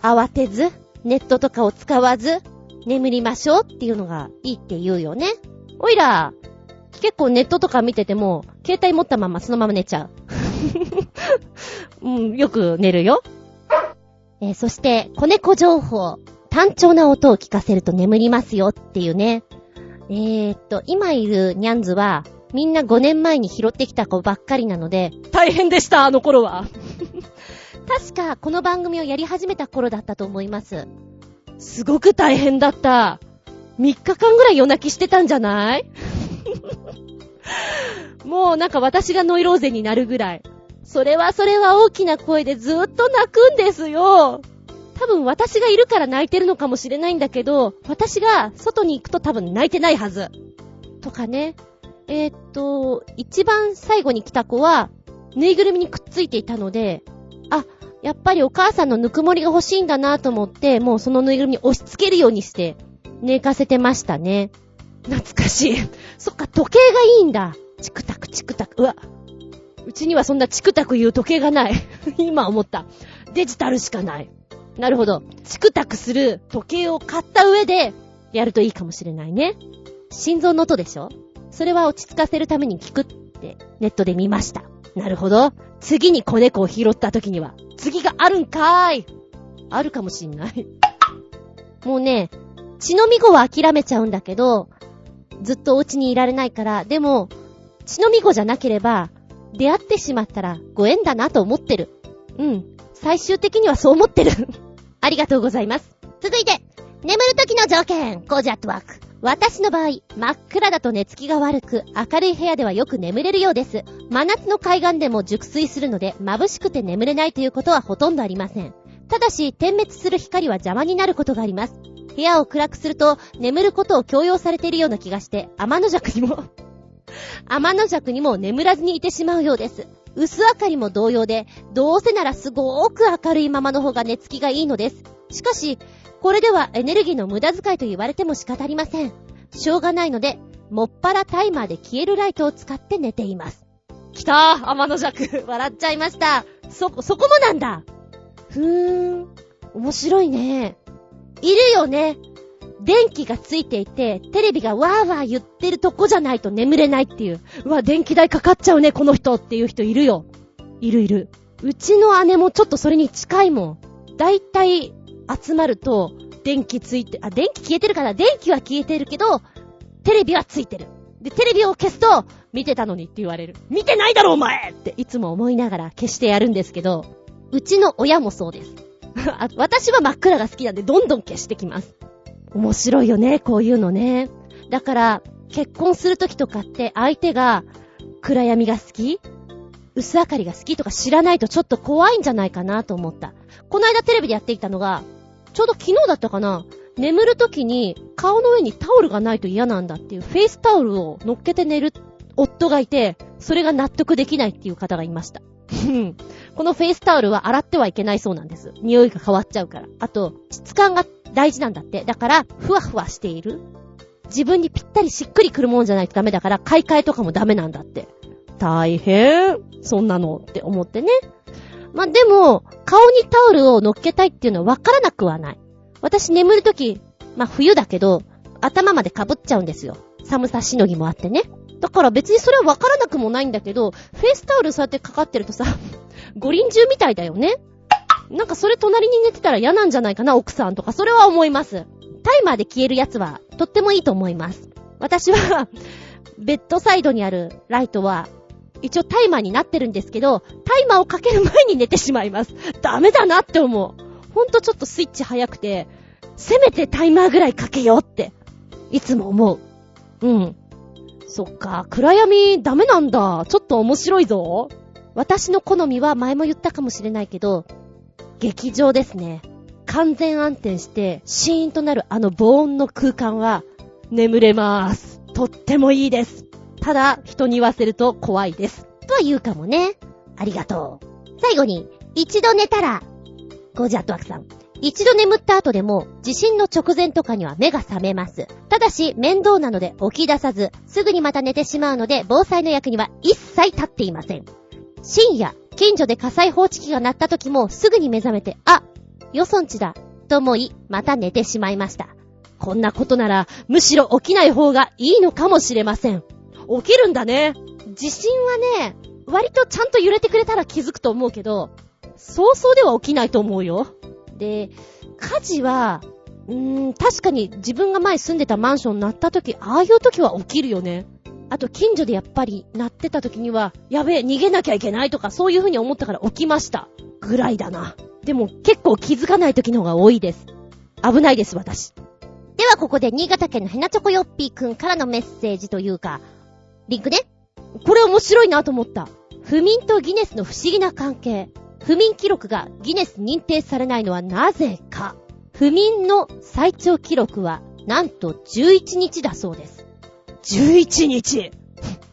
慌てず、ネットとかを使わず、眠りましょうっていうのがいいって言うよね。おいら、結構ネットとか見てても、携帯持ったままそのまま寝ちゃう。うん、よく寝るよ。えー、そして、子猫情報。単調な音を聞かせると眠りますよっていうね。えー、っと、今いるニャンズは、みんな5年前に拾ってきた子ばっかりなので、大変でした、あの頃は。確か、この番組をやり始めた頃だったと思います。すごく大変だった。3日間ぐらい夜泣きしてたんじゃない？もうなんか私がノイローゼになるぐらい。それはそれは大きな声でずっと泣くんですよ。多分私がいるから泣いてるのかもしれないんだけど、私が外に行くと多分泣いてないはず。とかね。えー、っと、一番最後に来た子は、ぬいぐるみにくっついていたので、あ、やっぱりお母さんのぬくもりが欲しいんだなと思って、もうそのぬいぐるみ押し付けるようにして、寝かせてましたね。懐かしい。そっか、時計がいいんだ。チクタクチクタク。うわ。うちにはそんなチクタク言う時計がない。今思った。デジタルしかない。なるほど。チクタクする時計を買った上で、やるといいかもしれないね。心臓の音でしょ？それは落ち着かせるために聞くってネットで見ました。なるほど。次に子猫を拾った時には、次があるんかーい。あるかもしんない。もうね、血のみ子は諦めちゃうんだけど、ずっとお家にいられないから、でも、血のみ子じゃなければ、出会ってしまったらご縁だなと思ってる。うん。最終的にはそう思ってる。ありがとうございます。続いて、眠る時の条件、コージアットワーク。私の場合、真っ暗だと寝つきが悪く、明るい部屋ではよく眠れるようです。真夏の海岸でも熟睡するので、眩しくて眠れないということはほとんどありません。ただし、点滅する光は邪魔になることがあります。部屋を暗くすると、眠ることを強要されているような気がして、天の弱にも 天の弱にも眠らずにいてしまうようです。薄明かりも同様で、どうせならすごーく明るいままの方が寝つきがいいのです。しかし、これではエネルギーの無駄遣いと言われても仕方ありません。しょうがないので、もっぱらタイマーで消えるライトを使って寝ています。来たー天の弱 笑っちゃいました。そ、そこもなんだふーん。面白いね。いるよね。電気がついていて、テレビがわーわー言ってるとこじゃないと眠れないっていう。うわ、電気代かかっちゃうね、この人っていう人いるよ。いるいる。うちの姉もちょっとそれに近いもん。だいたい集まると、電気ついて、あ、電気消えてるから、電気は消えてるけど、テレビはついてる。で、テレビを消すと、見てたのにって言われる。見てないだろ、お前っていつも思いながら消してやるんですけど、うちの親もそうです。私は真っ暗が好きなんで、どんどん消してきます。面白いよね、こういうのね。だから、結婚するときとかって相手が暗闇が好き薄明かりが好きとか知らないとちょっと怖いんじゃないかなと思った。この間テレビでやっていたのが、ちょうど昨日だったかな眠るときに顔の上にタオルがないと嫌なんだっていうフェイスタオルを乗っけて寝る夫がいて、それが納得できないっていう方がいました。このフェイスタオルは洗ってはいけないそうなんです。匂いが変わっちゃうから。あと、質感が大事なんだって。だから、ふわふわしている。自分にぴったりしっくりくるもんじゃないとダメだから、買い替えとかもダメなんだって。大変。そんなのって思ってね。まあ、でも、顔にタオルを乗っけたいっていうのはわからなくはない。私眠るとき、まあ、冬だけど、頭まで被っちゃうんですよ。寒さしのぎもあってね。だから別にそれはわからなくもないんだけど、フェイスタオルそうやってかかってるとさ、ご臨終みたいだよね。なんかそれ隣に寝てたら嫌なんじゃないかな、奥さんとか、それは思います。タイマーで消えるやつは、とってもいいと思います。私はベッドサイドにあるライトは、一応タイマーになってるんですけど、タイマーをかける前に寝てしまいます。ダメだなって思う。ほんとちょっとスイッチ早くて、せめてタイマーぐらいかけようって、いつも思う。うん。そっか、暗闇ダメなんだ。ちょっと面白いぞ。私の好みは前も言ったかもしれないけど、劇場ですね。完全安定して、シーンとなるあの防音の空間は、眠れまーす。とってもいいです。ただ、人に言わせると怖いです。とは言うかもね。ありがとう。最後に、一度寝たら、ゴージャットワークさん。一度眠った後でも、地震の直前とかには目が覚めます。ただし、面倒なので起き出さず、すぐにまた寝てしまうので、防災の役には一切立っていません。深夜、近所で火災報知器が鳴った時もすぐに目覚めて、あ、よそんちだ、と思い、また寝てしまいました。こんなことなら、むしろ起きない方がいいのかもしれません。起きるんだね。地震はね、割とちゃんと揺れてくれたら気づくと思うけど、早々では起きないと思うよ。で、火事は、うーん、確かに自分が前住んでたマンション鳴った時、ああいう時は起きるよね。あと近所でやっぱり鳴ってた時には、やべえ、逃げなきゃいけないとかそういう風に思ったから起きました。ぐらいだな。でも結構気づかない時の方が多いです。危ないです、私。ではここで新潟県のヘナチョコヨッピーくんからのメッセージというか、リンクね。これ面白いなと思った。不眠とギネスの不思議な関係。不眠記録がギネス認定されないのはなぜか。不眠の最長記録は、なんと11日だそうです。11日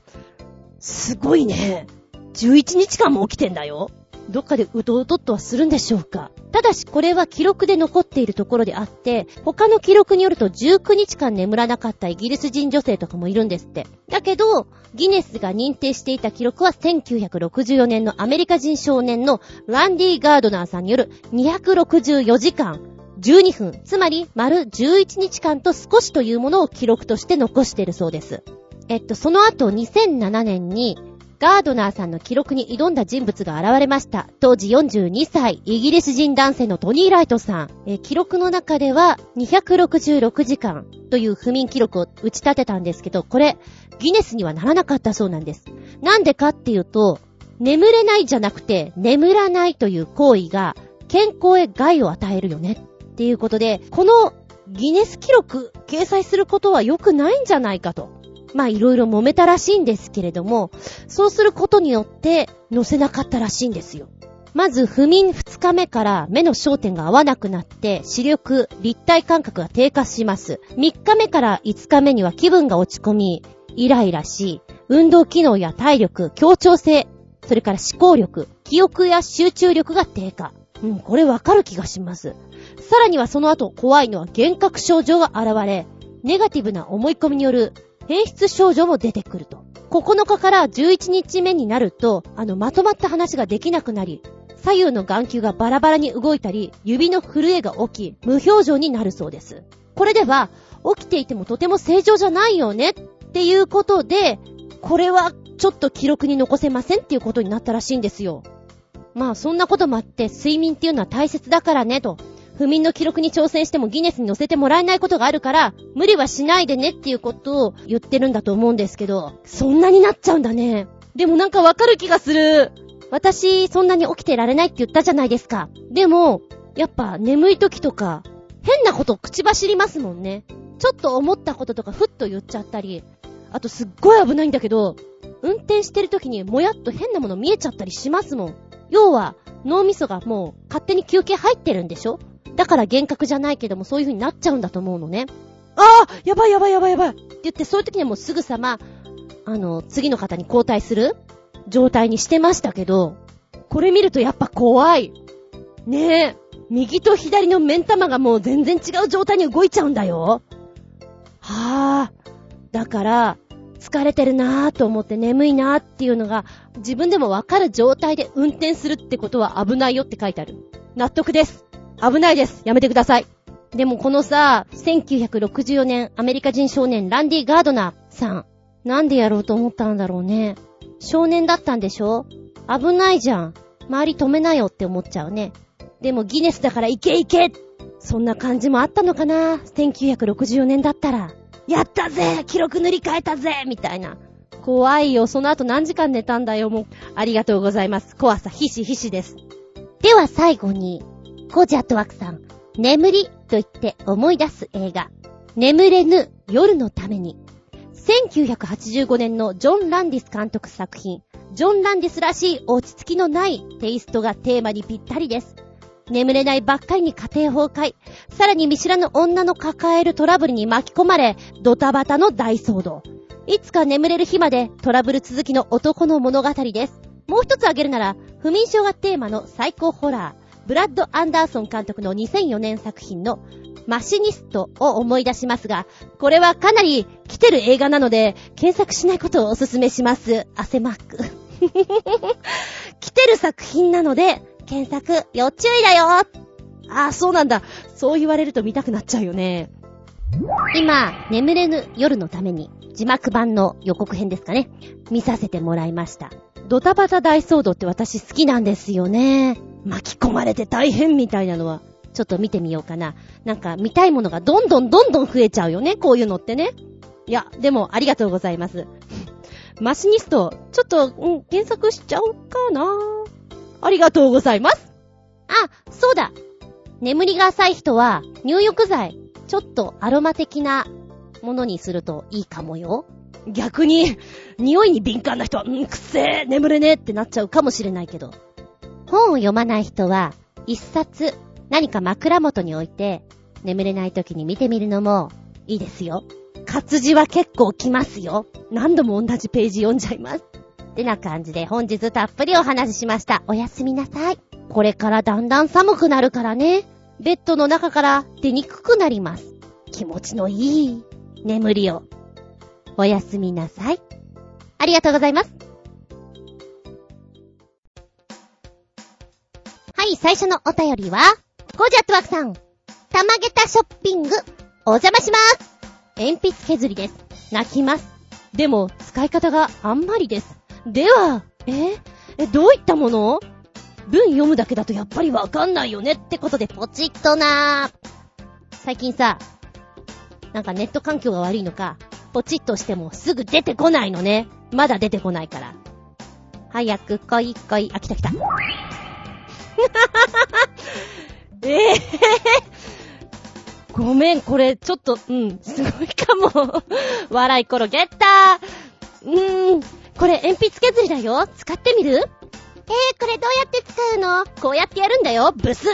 すごいね。11日間も起きてんだよ。どっかでうとうとっとはするんでしょうか？ただしこれは記録で残っているところであって、他の記録によると19日間眠らなかったイギリス人女性とかもいるんですって。だけど、ギネスが認定していた記録は1964年のアメリカ人少年のランディ・ガードナーさんによる264時間12分、つまり丸11日間と少しというものを記録として残しているそうです。えっと、その後2007年にガードナーさんの記録に挑んだ人物が現れました。当時42歳、イギリス人男性のトニー・ライトさん。え記録の中では266時間という不眠記録を打ち立てたんですけど、これ、ギネスにはならなかったそうなんです。なんでかっていうと、眠れないじゃなくて、眠らないという行為が健康へ害を与えるよねっていうことで、このギネス記録掲載することは良くないんじゃないかと。まあいろいろ揉めたらしいんですけれども、そうすることによって載せなかったらしいんですよ。まず、不眠2日目から目の焦点が合わなくなって、視力、立体感覚が低下します。3日目から5日目には気分が落ち込み、イライラし、運動機能や体力、協調性、それから思考力、記憶や集中力が低下。うん、これわかる気がします。さらにはその後怖いのは幻覚症状が現れ、ネガティブな思い込みによる変質症状も出てくると。9日から11日目になると、あの、まとまった話ができなくなり、左右の眼球がバラバラに動いたり、指の震えが起き、無表情になるそうです。これでは、起きていてもとても正常じゃないよねっていうことで、これはちょっと記録に残せませんっていうことになったらしいんですよ。まあそんなこともあって睡眠っていうのは大切だからねと。不眠の記録に挑戦してもギネスに載せてもらえないことがあるから、無理はしないでねっていうことを言ってるんだと思うんですけど、そんなになっちゃうんだね。でもなんかわかる気がする。私、そんなに起きてられないって言ったじゃないですか。でも、やっぱ眠い時とか、変なこと口走りますもんね。ちょっと思ったこととかふっと言っちゃったり、あとすっごい危ないんだけど、運転してる時にもやっと変なもの見えちゃったりしますもん。要は、脳みそがもう勝手に休憩入ってるんでしょ？だから幻覚じゃないけどもそういう風になっちゃうんだと思うのね。ああやばいやばいやばいやばいって言ってそういう時にはもうすぐさま、あの、次の方に交代する？状態にしてましたけど、これ見るとやっぱ怖い。ねえ、右と左の目ん玉がもう全然違う状態に動いちゃうんだよ。はあ。だから、疲れてるなぁと思って眠いなぁっていうのが自分でもわかる状態で運転するってことは危ないよって書いてある。納得です。危ないです。やめてください。でもこのさ、1964年アメリカ人少年ランディ・ガードナーさん、なんでやろうと思ったんだろうね。少年だったんでしょ？危ないじゃん。周り止めなよって思っちゃうね。でもギネスだから行け行けそんな感じもあったのかな ?1964 年だったら。やったぜ記録塗り替えたぜみたいな。怖いよ。その後何時間寝たんだよ、もう。ありがとうございます。怖さ、ひしひしです。では最後に、コジアットワークさん、眠りと言って思い出す映画、眠れぬ夜のために。1985年のジョン・ランディス監督作品、ジョン・ランディスらしい落ち着きのないテイストがテーマにぴったりです。眠れないばっかりに家庭崩壊。さらに見知らぬ女の抱えるトラブルに巻き込まれ、ドタバタの大騒動。いつか眠れる日までトラブル続きの男の物語です。もう一つ挙げるなら、不眠症がテーマの最高ホラー、ブラッド・アンダーソン監督の2004年作品のマシニストを思い出しますが、これはかなり来てる映画なので、検索しないことをお勧めします。汗マーク。来てる作品なので、検索、要注意だよああ、そうなんだ。そう言われると見たくなっちゃうよね。今、眠れぬ夜のために、字幕版の予告編ですかね。見させてもらいました。ドタバタ大騒動って私好きなんですよね。巻き込まれて大変みたいなのは、ちょっと見てみようかな。なんか見たいものがどんどんどんどん増えちゃうよね。こういうのってね。いや、でもありがとうございます。マシニスト、ちょっと、うん、検索しちゃおうかな。ありがとうございます。あ、そうだ。眠りが浅い人は、入浴剤、ちょっとアロマ的なものにするといいかもよ。逆に、匂いに敏感な人は、んくせえ、眠れねえってなっちゃうかもしれないけど。本を読まない人は、一冊、何か枕元に置いて、眠れない時に見てみるのも、いいですよ。活字は結構来ますよ。何度も同じページ読んじゃいます。ってな感じで本日たっぷりお話ししました。おやすみなさい。これからだんだん寒くなるからね。ベッドの中から出にくくなります。気持ちのいい眠りを。おやすみなさい。ありがとうございます。はい、最初のお便りは、ゴジャットワークさん。たまげたショッピング、お邪魔します。鉛筆削りです。泣きます。でも、使い方があんまりです。では、え？え、どういったもの？文読むだけだとやっぱりわかんないよねってことでポチッとな最近さ、なんかネット環境が悪いのか、ポチッとしてもすぐ出てこないのね。まだ出てこないから。早く来い来い。あ、来た来た。え えー、ごめん、これ、ちょっと、うん、すごいかも。笑いころゲッター。うーん、これ鉛筆削りだよ。使ってみる？えー、これどうやって使うの？こうやってやるんだよ。ブス。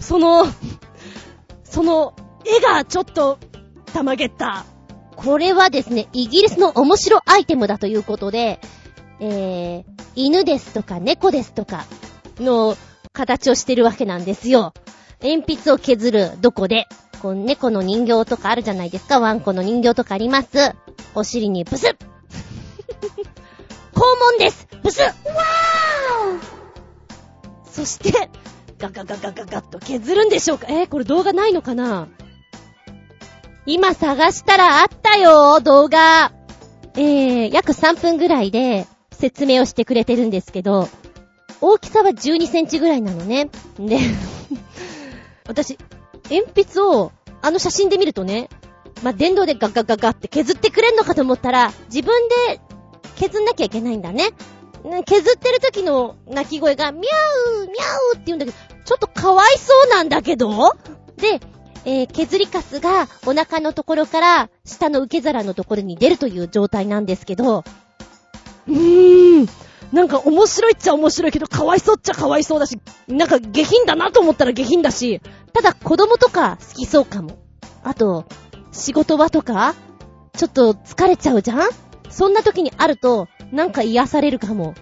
その、その、絵がちょっと、たまげった。これはですね、イギリスの面白アイテムだということで、えー、犬ですとか猫ですとかの形をしてるわけなんですよ。鉛筆を削る、どこで。こう猫の人形とかあるじゃないですか。ワンコの人形とかあります。お尻にブスッ 肛門ですブスわーそして、ガガガガガガッと削るんでしょうかえー、これ動画ないのかな今探したらあったよ動画。えー、約3分ぐらいで説明をしてくれてるんですけど、大きさは12センチぐらいなのね。で、私、鉛筆をあの写真で見るとね、まあ、電動でガッガッガガって削ってくれんのかと思ったら、自分で削んなきゃいけないんだね。削ってる時の鳴き声が、ミャウーミャウーって言うんだけど、ちょっとかわいそうなんだけどで、えー、削りカスがお腹のところから下の受け皿のところに出るという状態なんですけど、うーん、なんか面白いっちゃ面白いけど、かわいそうっちゃかわいそうだし、なんか下品だなと思ったら下品だし、ただ子供とか好きそうかも。あと、仕事場とか、ちょっと疲れちゃうじゃん？そんな時にあると、なんか癒されるかも。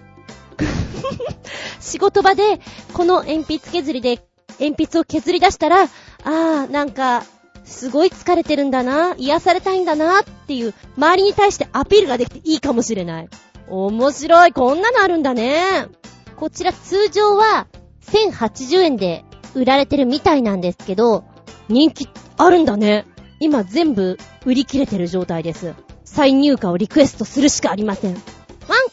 仕事場で、この鉛筆削りで、鉛筆を削り出したら、ああ、なんか、すごい疲れてるんだな、癒されたいんだなっていう、周りに対してアピールができていいかもしれない。面白い、こんなのあるんだね。こちら通常は1080円で売られてるみたいなんですけど、人気あるんだね。今全部売り切れてる状態です。再入荷をリクエストするしかありません。ワン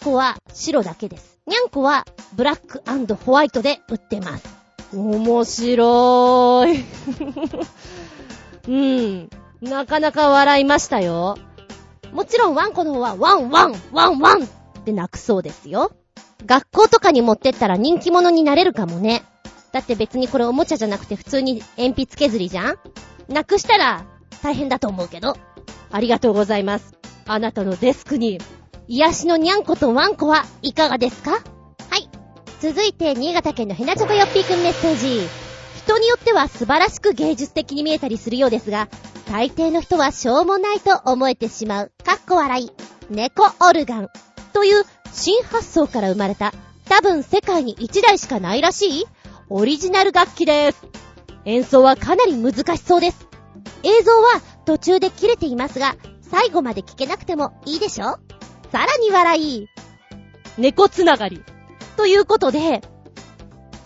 コは白だけです。ニャンコはブラックホワイトで売ってます。面白ーい。うん。なかなか笑いましたよ。もちろんワンコの方はワンワンワンワンって鳴くそうですよ。学校とかに持ってったら人気者になれるかもね。だって別にこれおもちゃじゃなくて普通に鉛筆削りじゃんなくしたら大変だと思うけど。ありがとうございます。あなたのデスクに、癒しのにゃんことワンコはいかがですか？はい。続いて、新潟県のひなちょこよっぴーくんメッセージ。人によっては素晴らしく芸術的に見えたりするようですが、大抵の人はしょうもないと思えてしまう、かっこ笑い、猫オルガンという新発想から生まれた、多分世界に1台しかないらしい、オリジナル楽器です。演奏はかなり難しそうです。映像は途中で切れていますが、最後まで聞けなくてもいいでしょ？さらに笑い。猫つながり。ということで、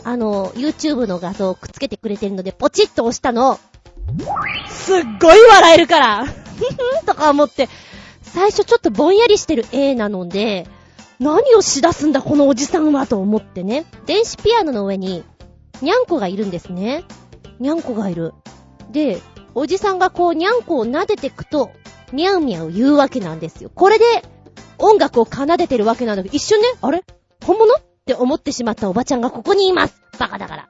あの、YouTube の画像をくっつけてくれてるので、ポチッと押したの、すっごい笑えるからとか思って、最初ちょっとぼんやりしてる絵なので、何をしだすんだこのおじさんはと思ってね。電子ピアノの上に、にゃんこがいるんですね。にゃんこがいる。で、おじさんがこう、にゃんこを撫でてくと、みゃうみゃう言うわけなんですよ。これで、音楽を奏でてるわけなんだけど、一瞬ね、あれ？本物？って思ってしまったおばちゃんがここにいます。バカだから。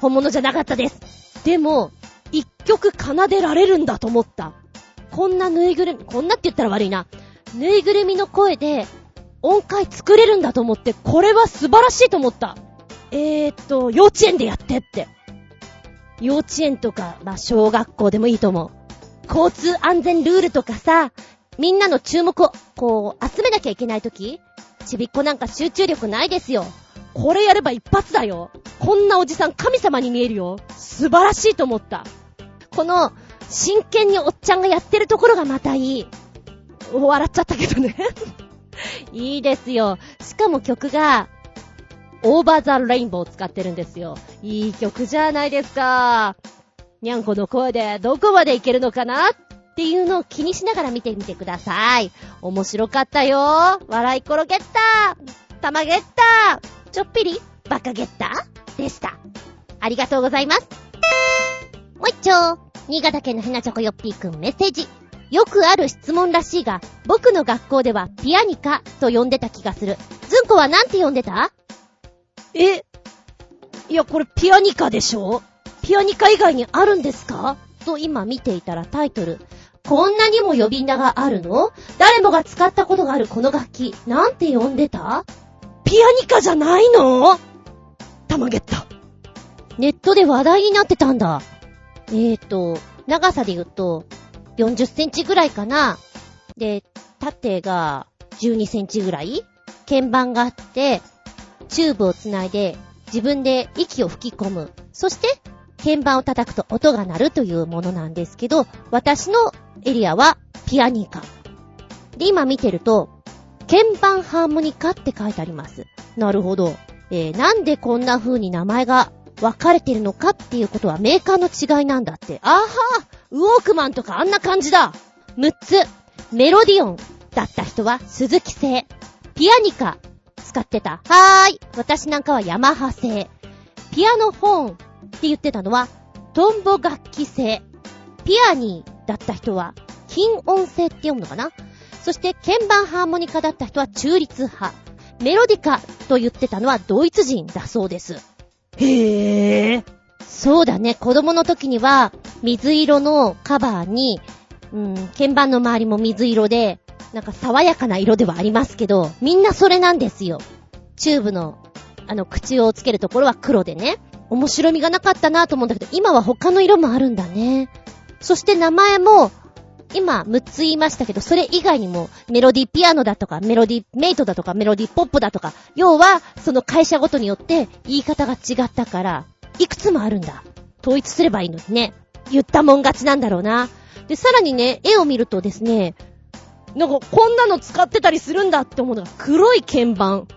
本物じゃなかったです。でも、一曲奏でられるんだと思った。こんなぬいぐるみ、こんなって言ったら悪いな。ぬいぐるみの声で音階作れるんだと思って、これは素晴らしいと思った。えーっと、幼稚園でやってって。幼稚園とか、まあ、小学校でもいいと思う。交通安全ルールとかさ、みんなの注目を、こう、集めなきゃいけないときちびっこなんか集中力ないですよ。これやれば一発だよ。こんなおじさん神様に見えるよ。素晴らしいと思った。この、真剣におっちゃんがやってるところがまたいい。笑っちゃったけどね いいですよ。しかも曲が、オーバーザレインボーを使ってるんですよ。いい曲じゃないですか。にゃんこの声でどこまでいけるのかなっていうのを気にしながら見てみてください。面白かったよ。笑い転げったたまげったちょっぴりバカゲッタでした。ありがとうございます。もう一丁。新潟県のひなちょこよっぴーくんメッセージ。よくある質問らしいが、僕の学校ではピアニカと呼んでた気がする。ずんこはなんて呼んでた？え？いや、これピアニカでしょ？ピアニカ以外にあるんですか？と今見ていたらタイトル。こんなにも呼び名があるの？誰もが使ったことがあるこの楽器、なんて呼んでた？ピアニカじゃないの？たまげった。ネットで話題になってたんだ。えーと、長さで言うと、40センチぐらいかな。で、縦が12センチぐらい鍵盤があって、チューブをつないで自分で息を吹き込む。そして、鍵盤を叩くと音が鳴るというものなんですけど、私のエリアはピアニカ。で、今見てると、鍵盤ハーモニカって書いてあります。なるほど。えー、なんでこんな風に名前が分かれてるのかっていうことはメーカーの違いなんだって。あはウォークマンとかあんな感じだ !6 つ。メロディオンだった人は鈴木製。ピアニカ使ってた。はーい。私なんかはヤマハ製。ピアノフォーンって言ってたのは、トンボ楽器製。ピアニーだった人は、金音製って読むのかなそして鍵盤ハーモニカだった人は中立派。メロディカと言ってたのはドイツ人だそうです。へー。そうだね。子供の時には、水色のカバーに、うん、鍵盤の周りも水色で、なんか爽やかな色ではありますけど、みんなそれなんですよ。チューブの、あの、口をつけるところは黒でね。面白みがなかったなと思うんだけど、今は他の色もあるんだね。そして名前も、今6つ言いましたけど、それ以外にも、メロディピアノだとか、メロディメイトだとか、メロディポップだとか、要は、その会社ごとによって言い方が違ったから、いくつもあるんだ。統一すればいいのにね。言ったもん勝ちなんだろうな。で、さらにね、絵を見るとですね、なんかこんなの使ってたりするんだって思うのが、黒い鍵盤。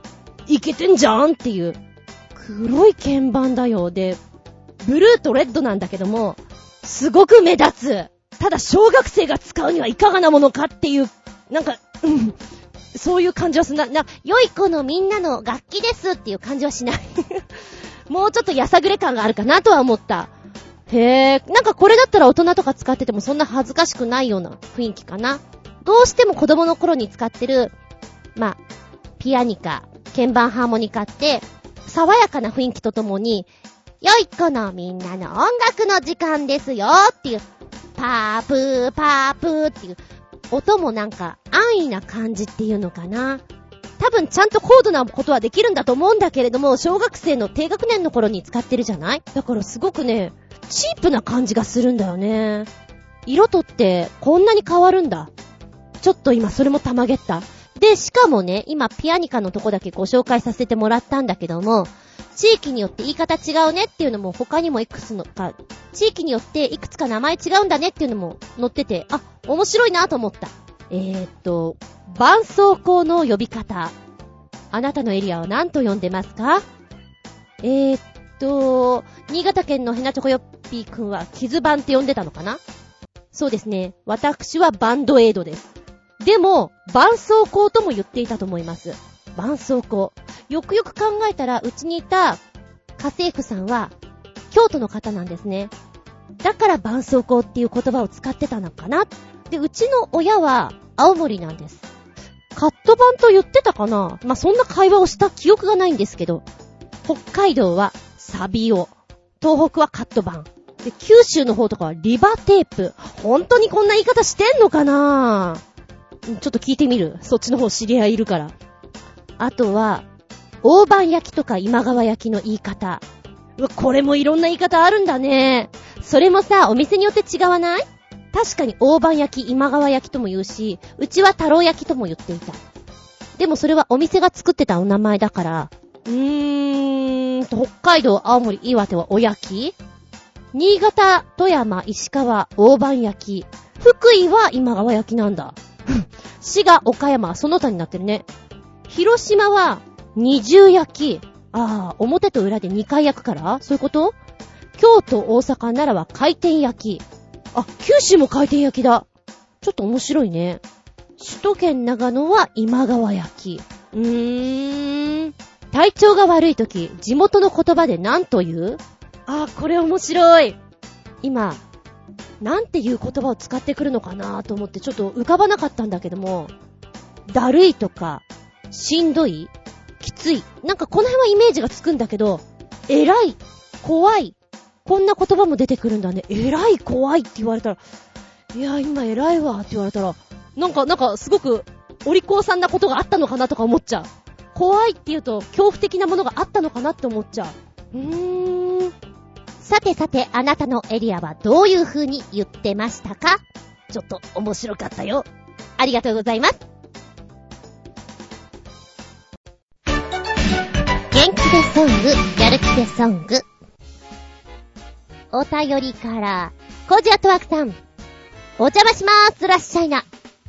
いけてんじゃんっていう。黒い鍵盤だよ。で、ブルーとレッドなんだけども、すごく目立つ。ただ小学生が使うにはいかがなものかっていう、なんか、うん、そういう感じはすな、な、良い子のみんなの楽器ですっていう感じはしない。もうちょっとやさぐれ感があるかなとは思った。へえ、なんかこれだったら大人とか使っててもそんな恥ずかしくないような雰囲気かな。どうしても子供の頃に使ってる、まあ、ピアニカ、鍵盤ハーモニカって、爽やかな雰囲気とともに、良い子のみんなの音楽の時間ですよっていう、パープー、パープーっていう、音もなんか安易な感じっていうのかな。多分ちゃんと高度なことはできるんだと思うんだけれども、小学生の低学年の頃に使ってるじゃない？だからすごくね、チープな感じがするんだよね。色とってこんなに変わるんだ。ちょっと今それもたまげった。で、しかもね、今ピアニカのとこだけご紹介させてもらったんだけども、地域によって言い方違うねっていうのも他にもいくつのか、地域によっていくつか名前違うんだねっていうのも載ってて、あ、面白いなと思った。えー、っと、絆創膏の呼び方。あなたのエリアは何と呼んでますか？えー、っと、新潟県のヘナチョコヨッピーくんは傷板って呼んでたのかな？そうですね。私はバンドエイドです。でも、絆創膏とも言っていたと思います。絆創膏。よくよく考えたら、うちにいた家政婦さんは、京都の方なんですね。だから絆創膏っていう言葉を使ってたのかなで、うちの親は青森なんです。カット版と言ってたかなまあ、そんな会話をした記憶がないんですけど、北海道はサビオ、東北はカット版。で、九州の方とかはリバテープ。本当にこんな言い方してんのかなちょっと聞いてみる。そっちの方知り合いいるから。あとは、大判焼きとか今川焼きの言い方。うわ、これもいろんな言い方あるんだね。それもさ、お店によって違わない？確かに大判焼き、今川焼きとも言うし、うちは太郎焼きとも言っていた。でもそれはお店が作ってたお名前だから、うーん、北海道、青森、岩手はお焼き？新潟、富山、石川、大判焼き。福井は今川焼きなんだ。滋賀、岡山、その他になってるね。広島は二重焼き。ああ、表と裏で二回焼くから？そういうこと？京都、大阪、奈良は回転焼き。あ、九州も回転焼きだ。ちょっと面白いね。首都圏長野は今川焼き。うーん。体調が悪い時、地元の言葉で何と言う？あ、これ面白い。今、なんていう言葉を使ってくるのかなと思ってちょっと浮かばなかったんだけども、だるいとか、しんどい、きつい？なんかこの辺はイメージがつくんだけど、偉い、怖い、こんな言葉も出てくるんだね。偉い、怖い？って言われたら、いや、今偉いわって言われたら、なんか、なんかすごく、お利口さんなことがあったのかなとか思っちゃう。怖い？って言うと、恐怖的なものがあったのかなって思っちゃう。うーん。さてさて、あなたのエリアはどういう風に言ってましたか？ちょっと面白かったよ。ありがとうございます。元気でソング、やる気でソング。お便りから、コージアトワークさん。お邪魔しまーす、らっしゃいな。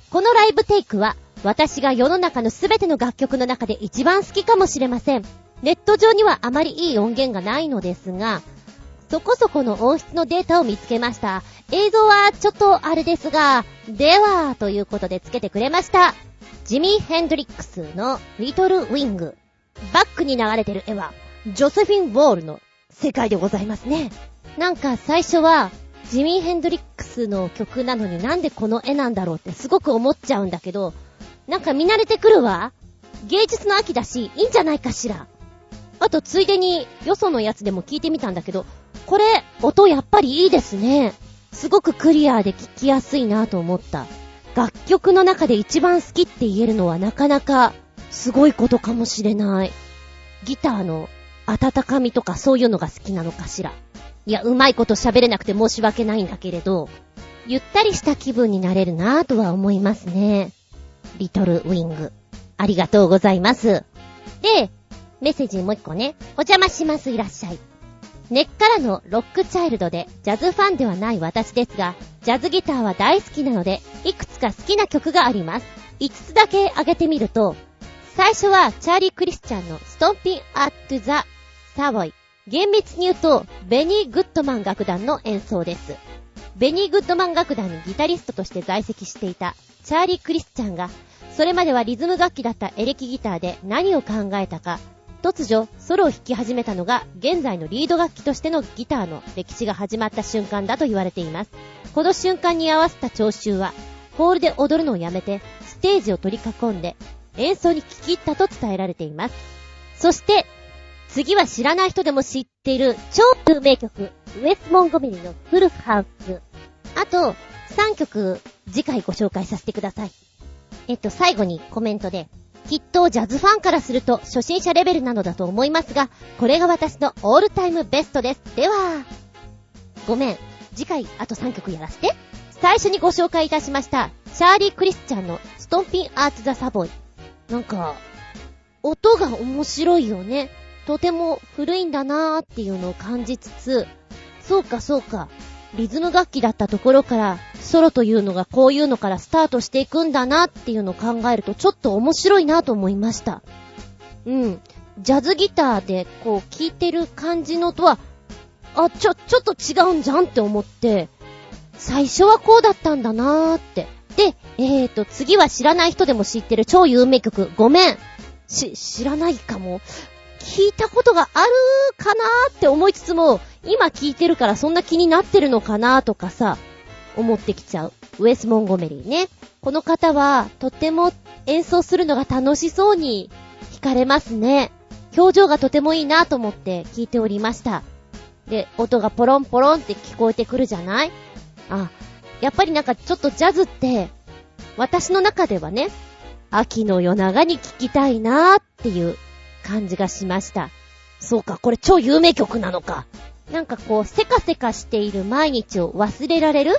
このライブテイクは、私が世の中のすべての楽曲の中で一番好きかもしれません。ネット上にはあまりいい音源がないのですが、そこそこの音質のデータを見つけました。映像はちょっとあれですが、では、ということでつけてくれました。ジミー・ヘンドリックスのリトル・ウィング。バックに流れてる絵は、ジョセフィン・ウォールの世界でございますね。なんか最初は、ジミー・ヘンドリックスの曲なのになんでこの絵なんだろうってすごく思っちゃうんだけど、なんか見慣れてくるわ。芸術の秋だし、いいんじゃないかしら。あと、ついでに、よそのやつでも聞いてみたんだけど、これ、音やっぱりいいですね。すごくクリアで聞きやすいなと思った。楽曲の中で一番好きって言えるのはなかなか、すごいことかもしれない。ギターの温かみとかそういうのが好きなのかしら。いや、うまいこと喋れなくて申し訳ないんだけれど、ゆったりした気分になれるなぁとは思いますね。リトルウィング。ありがとうございます。で、メッセージもう一個ね。お邪魔します、いらっしゃい。根っからのロックチャイルドで、ジャズファンではない私ですが、ジャズギターは大好きなので、いくつか好きな曲があります。5つだけ挙げてみると、最初はチャーリー・クリスチャンのストンピン・アット・ザ・サボイ。厳密に言うと、ベニー・グッドマン楽団の演奏です。ベニー・グッドマン楽団にギタリストとして在籍していたチャーリー・クリスチャンが、それまではリズム楽器だったエレキギターで何を考えたか、突如、ソロを弾き始めたのが、現在のリード楽器としてのギターの歴史が始まった瞬間だと言われています。この瞬間に合わせた聴衆は、ホールで踊るのをやめて、ステージを取り囲んで、演奏に聞き入ったと伝えられています。そして、次は知らない人でも知っている超有名曲、ウエス・モンゴメリのフルハウス。あと、3曲、次回ご紹介させてください。えっと、最後にコメントで、きっとジャズファンからすると初心者レベルなのだと思いますが、これが私のオールタイムベストです。では、ごめん。次回あと3曲やらせて。最初にご紹介いたしました、チャーリー・クリスチャンのストンピン・アーツ・ザ・サボイ。なんか、音が面白いよね。とても古いんだなーっていうのを感じつつ、そうかそうか、リズム楽器だったところから、ソロというのがこういうのからスタートしていくんだなっていうのを考えると、ちょっと面白いなと思いました。うん。ジャズギターでこう聴いてる感じのとは、あ、ちょ、ちょっと違うんじゃんって思って、最初はこうだったんだなーって。で、えーと、次は知らない人でも知ってる超有名曲、ごめん。し、知らないかも。聞いたことがあるかなーって思いつつも、今聞いてるからそんな気になってるのかなーとかさ、思ってきちゃう。ウェス・モンゴメリーね。この方は、とっても演奏するのが楽しそうに弾かれますね。表情がとてもいいなと思って聞いておりました。で、音がポロンポロンって聞こえてくるじゃない？あ、やっぱりなんかちょっとジャズって、私の中ではね、秋の夜長に聴きたいなーっていう感じがしました。そうか、これ超有名曲なのか。なんかこう、せかせかしている毎日を忘れられる？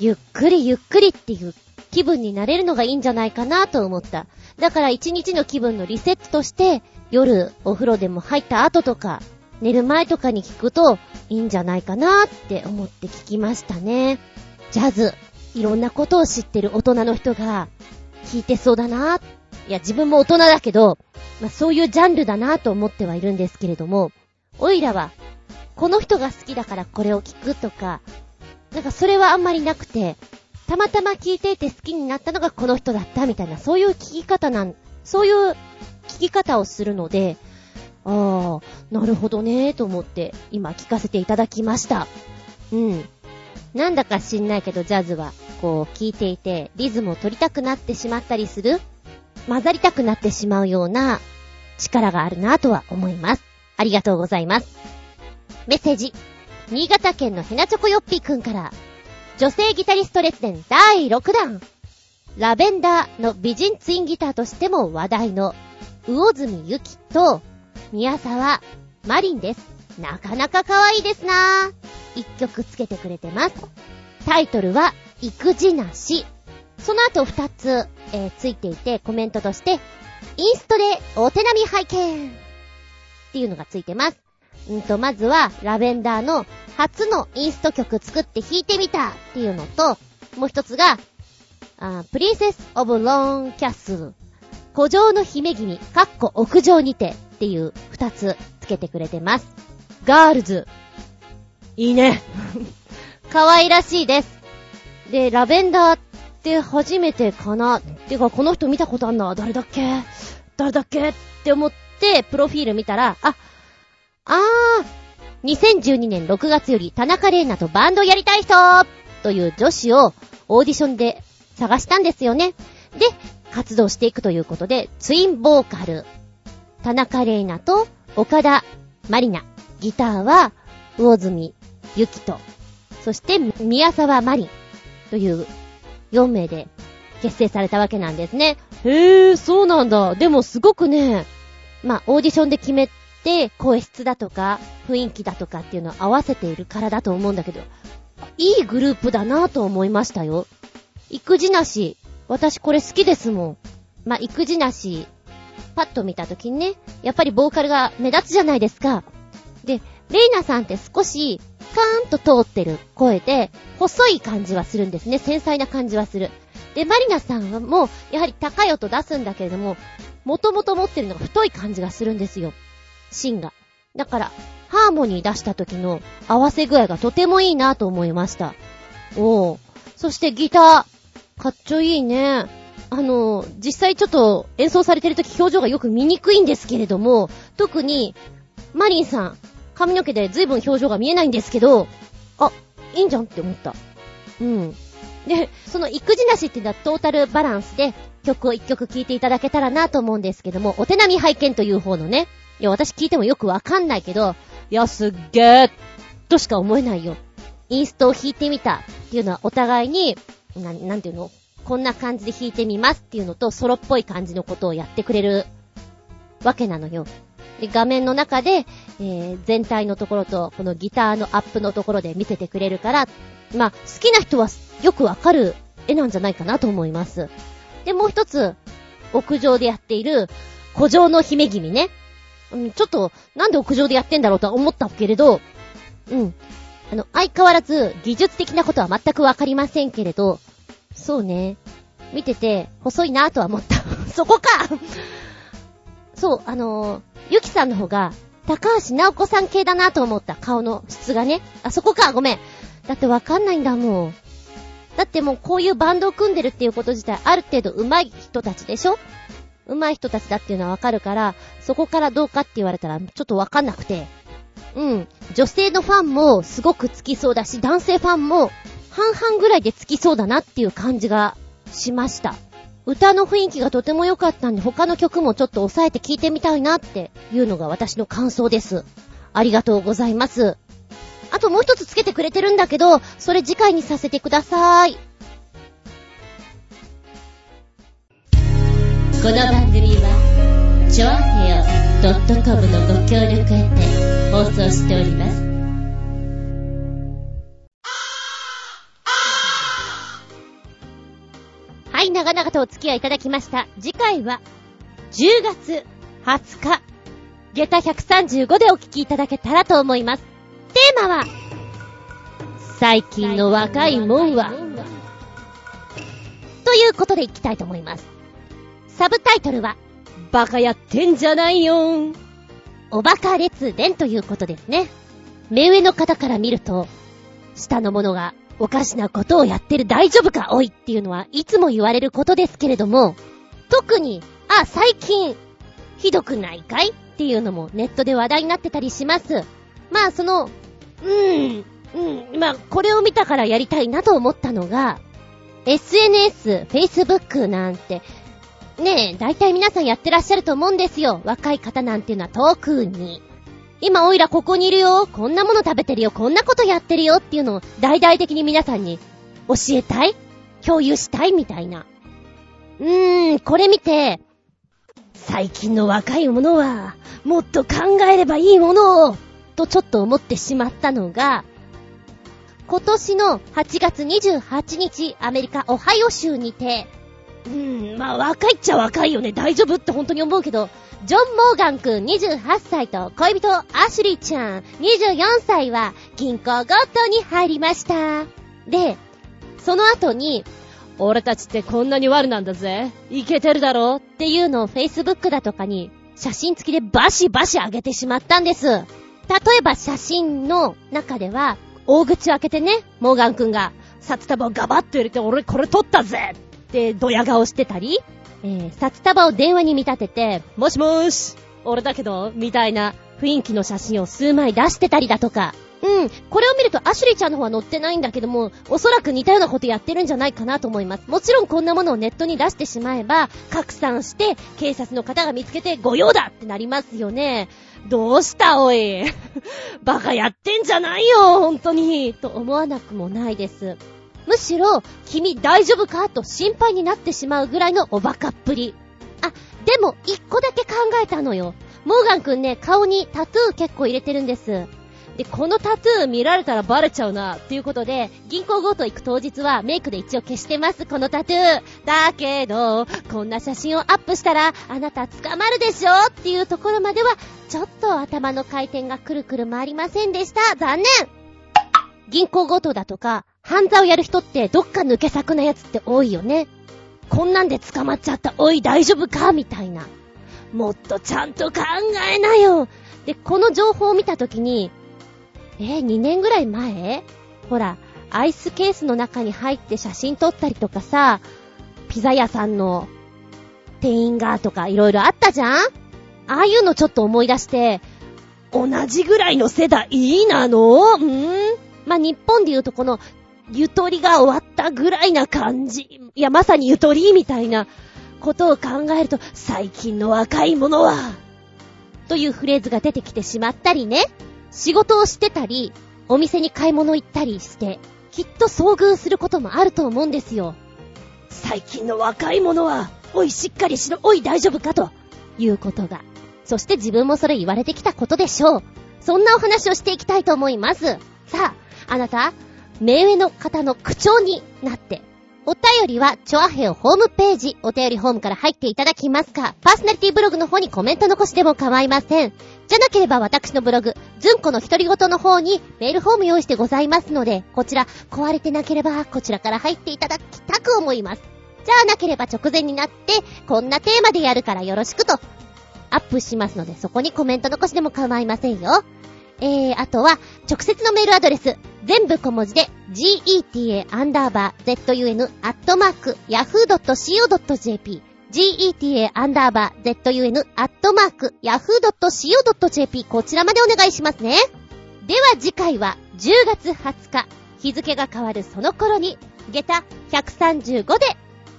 ゆっくりゆっくりっていう気分になれるのがいいんじゃないかなと思った。だから一日の気分のリセットとして、夜お風呂でも入った後とか、寝る前とかに聞くといいんじゃないかなって思って聞きましたね。ジャズ、いろんなことを知ってる大人の人が聞いてそうだな。いや、自分も大人だけど、まあそういうジャンルだなと思ってはいるんですけれども、おいらはこの人が好きだからこれを聞くとか、なんかそれはあんまりなくて、たまたま聞いていて好きになったのがこの人だったみたいな、そういう聞き方なん、そういう聞き方をするので、ああ、なるほどねーと思って今聞かせていただきました。うん。なんだか知んないけどジャズは、こう聞いていてリズムを取りたくなってしまったりする混ざりたくなってしまうような力があるなぁとは思います。ありがとうございます。メッセージ。新潟県のヘナチョコヨッピーくんから、女性ギタリスト列伝第6弾。ラベンダーの美人ツインギターとしても話題の、魚住ゆきと、宮沢マリンです。なかなか可愛いですなぁ。一曲つけてくれてます。タイトルは、育児なし。その後二つ、えー、ついていてコメントとして、インストでお手並み拝見っていうのがついてます。うんと、まずは、ラベンダーの初のインスト曲作って弾いてみたっていうのと、もう一つが、あプリンセス・オブ・ローン・キャッスル、古城の姫君、かっこ屋上にてっていう二つつけてくれてます。ガールズ。いいね。可愛らしいです。で、ラベンダーって初めてかな？てか、この人見たことあんな？誰だっけ？誰だっけ？って思って、プロフィール見たら、あ、あー、2012年6月より田中玲奈とバンドやりたい人という女子をオーディションで探したんですよね。で、活動していくということで、ツインボーカル、田中玲奈と岡田まりな、ギターは魚住ゆきと、そして宮沢まりんという4名で結成されたわけなんですね。へー、そうなんだ。でもすごくね、まあ、オーディションで決めで、声質だとか、雰囲気だとかっていうのを合わせているからだと思うんだけど、いいグループだなぁと思いましたよ。育児なし、私これ好きですもん。まあ、育児なし、パッと見たときにね、やっぱりボーカルが目立つじゃないですか。で、レイナさんって少し、カーンと通ってる声で、細い感じはするんですね。繊細な感じはする。で、マリナさんはもう、やはり高い音出すんだけれども、もともと持ってるのが太い感じがするんですよ。芯が。だから、ハーモニー出した時の合わせ具合がとてもいいなと思いました。おう。そしてギター。かっちょいいね。あの、実際ちょっと演奏されてる時表情がよく見にくいんですけれども、特に、マリンさん、髪の毛で随分表情が見えないんですけど、あ、いいんじゃんって思った。うん。で、その育児なしっていうのはトータルバランスで曲を一曲聴いていただけたらなと思うんですけども、お手並み拝見という方のね、いや、私聞いてもよくわかんないけど、いや、すっげーとしか思えないよ。インストを弾いてみたっていうのはお互いに、な、なんていうの？こんな感じで弾いてみますっていうのと、ソロっぽい感じのことをやってくれるわけなのよ。画面の中で、えー、全体のところと、このギターのアップのところで見せてくれるから、まあ、好きな人はよくわかる絵なんじゃないかなと思います。で、もう一つ、屋上でやっている、古城の姫君ね。うん、ちょっと、なんで屋上でやってんだろうとは思ったけれど、うん。あの、相変わらず、技術的なことは全くわかりませんけれど、そうね。見てて、細いなぁとは思った。そこかそう、あの、ゆきさんの方が、高橋直子さん系だなと思った。顔の質がね。あ、そこか、ごめん。だってわかんないんだもん。だってもうこういうバンドを組んでるっていうこと自体、ある程度上手い人たちでしょ？上手い人たちだっていうのはわかるから、そこからどうかって言われたら、ちょっとわかんなくて。うん。女性のファンもすごくつきそうだし、男性ファンも半々ぐらいでつきそうだなっていう感じがしました。歌の雰囲気がとても良かったんで、他の曲もちょっと抑えて聴いてみたいなっていうのが私の感想です。ありがとうございます。あともう一つつけてくれてるんだけど、それ次回にさせてくださーい。この番組は、ちょあへよ .com のご協力へて放送しております。い、長々とお付き合いいただきました。次回は、10月20日、下駄135でお聞きいただけたらと思います。テーマは、最近の若いもんは、ということでいきたいと思います。サブタイトルは、バカやってんじゃないよんおバカ列伝ということですね。目上の方から見ると、下の者がおかしなことをやってる大丈夫かおいっていうのはいつも言われることですけれども、特に、あ、最近、ひどくないかいっていうのもネットで話題になってたりします。まあその、うーん、うん、まあこれを見たからやりたいなと思ったのが、SNS、Facebook なんて、ねえ、大体皆さんやってらっしゃると思うんですよ。若い方なんていうのは特に。今おいらここにいるよ、こんなもの食べてるよ、こんなことやってるよっていうのを大々的に皆さんに教えたい？共有したいみたいな。うーん、これ見て、最近の若い者は、もっと考えればいいものを、とちょっと思ってしまったのが、今年の8月28日、アメリカ、オハイオ州にて、うーん、まあ若いっちゃ若いよね、大丈夫って本当に思うけど、ジョン・モーガン君28歳と恋人アシュリーちゃん24歳は銀行強盗に入りました。で、その後に、俺たちってこんなに悪なんだぜ。いけてるだろっていうのを Facebook だとかに写真付きでバシバシ上げてしまったんです。例えば写真の中では、大口を開けてね、モーガン君が札束をガバッと入れて俺これ撮ったぜってドヤ顔してたり、えー、札束を電話に見立てて、もしもーし、俺だけど、みたいな雰囲気の写真を数枚出してたりだとか、うん。これを見るとアシュリーちゃんの方は載ってないんだけども、おそらく似たようなことやってるんじゃないかなと思います。もちろんこんなものをネットに出してしまえば、拡散して、警察の方が見つけて、御用だってなりますよね。どうしたおい。バカやってんじゃないよ、本当に。と思わなくもないです。むしろ、君大丈夫か？と心配になってしまうぐらいのおバカっぷり。あ、でも一個だけ考えたのよ。モーガンくんね、顔にタトゥー結構入れてるんです。で、このタトゥー見られたらバレちゃうな、っていうことで、銀行強盗行く当日はメイクで一応消してます、このタトゥー。だけど、こんな写真をアップしたら、あなた捕まるでしょ？っていうところまでは、ちょっと頭の回転がくるくる回りませんでした。残念銀行強盗だとか、犯罪をやる人ってどっか抜け作なやつって多いよね。こんなんで捕まっちゃった。おい、大丈夫か？みたいな。もっとちゃんと考えなよ。で、この情報を見たときに、え、2年ぐらい前？ほら、アイスケースの中に入って写真撮ったりとかさ、ピザ屋さんの店員がとかいろいろあったじゃん？ああいうのちょっと思い出して、同じぐらいの世代なの？うん？ま、日本で言うとこの、ゆとりが終わったぐらいな感じ。いや、まさにゆとりみたいなことを考えると、最近の若い者は、というフレーズが出てきてしまったりね。仕事をしてたり、お店に買い物行ったりして、きっと遭遇することもあると思うんですよ。最近の若い者は、おいしっかりしろ、おい大丈夫かということが。そして自分もそれ言われてきたことでしょう。そんなお話をしていきたいと思います。さあ、あなた、目上の方の口調になって、お便りは、チョアヘオホームページ、お便りホームから入っていただきますか、パーソナリティブログの方にコメント残しでも構いません。じゃなければ私のブログ、ズンコの独り言の方にメールフォーム用意してございますので、こちら、壊れてなければ、こちらから入っていただきたく思います。じゃあなければ直前になって、こんなテーマでやるからよろしくと、アップしますので、そこにコメント残しでも構いませんよ。えー、あとは、直接のメールアドレス、全部小文字で、geta アンダーバー zun アットマーク yahoo.co.jp geta アンダーバー zun アットマーク yahoo.co.jp こちらまでお願いしますね。では次回は10月20日、日付が変わるその頃に、下駄135で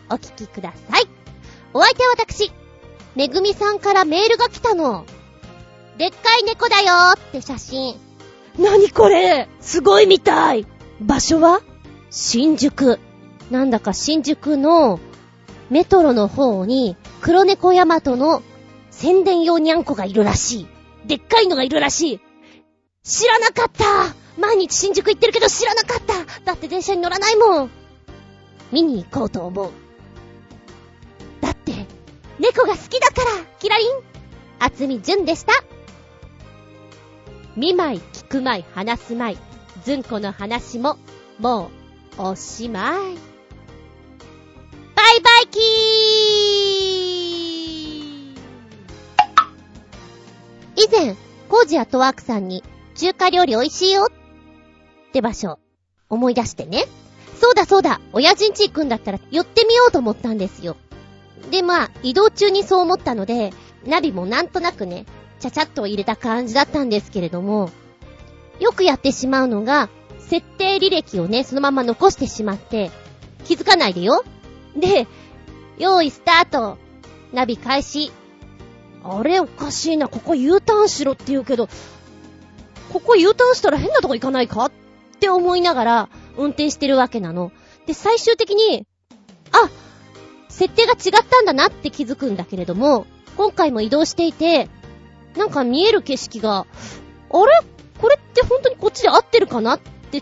お聞きください。お相手は私、めぐみさんからメールが来たの。でっかい猫だよーって写真。なにこれ？すごいみたい場所は？新宿。なんだか新宿のメトロの方に黒猫ヤマトの宣伝用にゃんこがいるらしい。でっかいのがいるらしい。知らなかった毎日新宿行ってるけど知らなかっただって電車に乗らないもん見に行こうと思う。だって、猫が好きだからキラリン厚み純でした見舞い、聞く舞い、話す舞い、ずんこの話も、もう、おしまい。バイバイキー以前、コージアトワークさんに、中華料理美味しいよって場所、思い出してね。そうだそうだ、親父んち行くんだったら寄ってみようと思ったんですよ。で、まあ、移動中にそう思ったので、ナビもなんとなくね、ちゃちゃっと入れた感じだったんですけれども、よくやってしまうのが、設定履歴をね、そのまま残してしまって、気づかないでよ。で、用意スタート。ナビ開始。あれおかしいな、ここ U ターンしろって言うけど、ここ U ターンしたら変なとこ行かないか？って思いながら運転してるわけなの。で、最終的に、あ、設定が違ったんだなって気づくんだけれども、今回も移動していて、なんか見える景色が、あれ？これって本当にこっちで合ってるかなって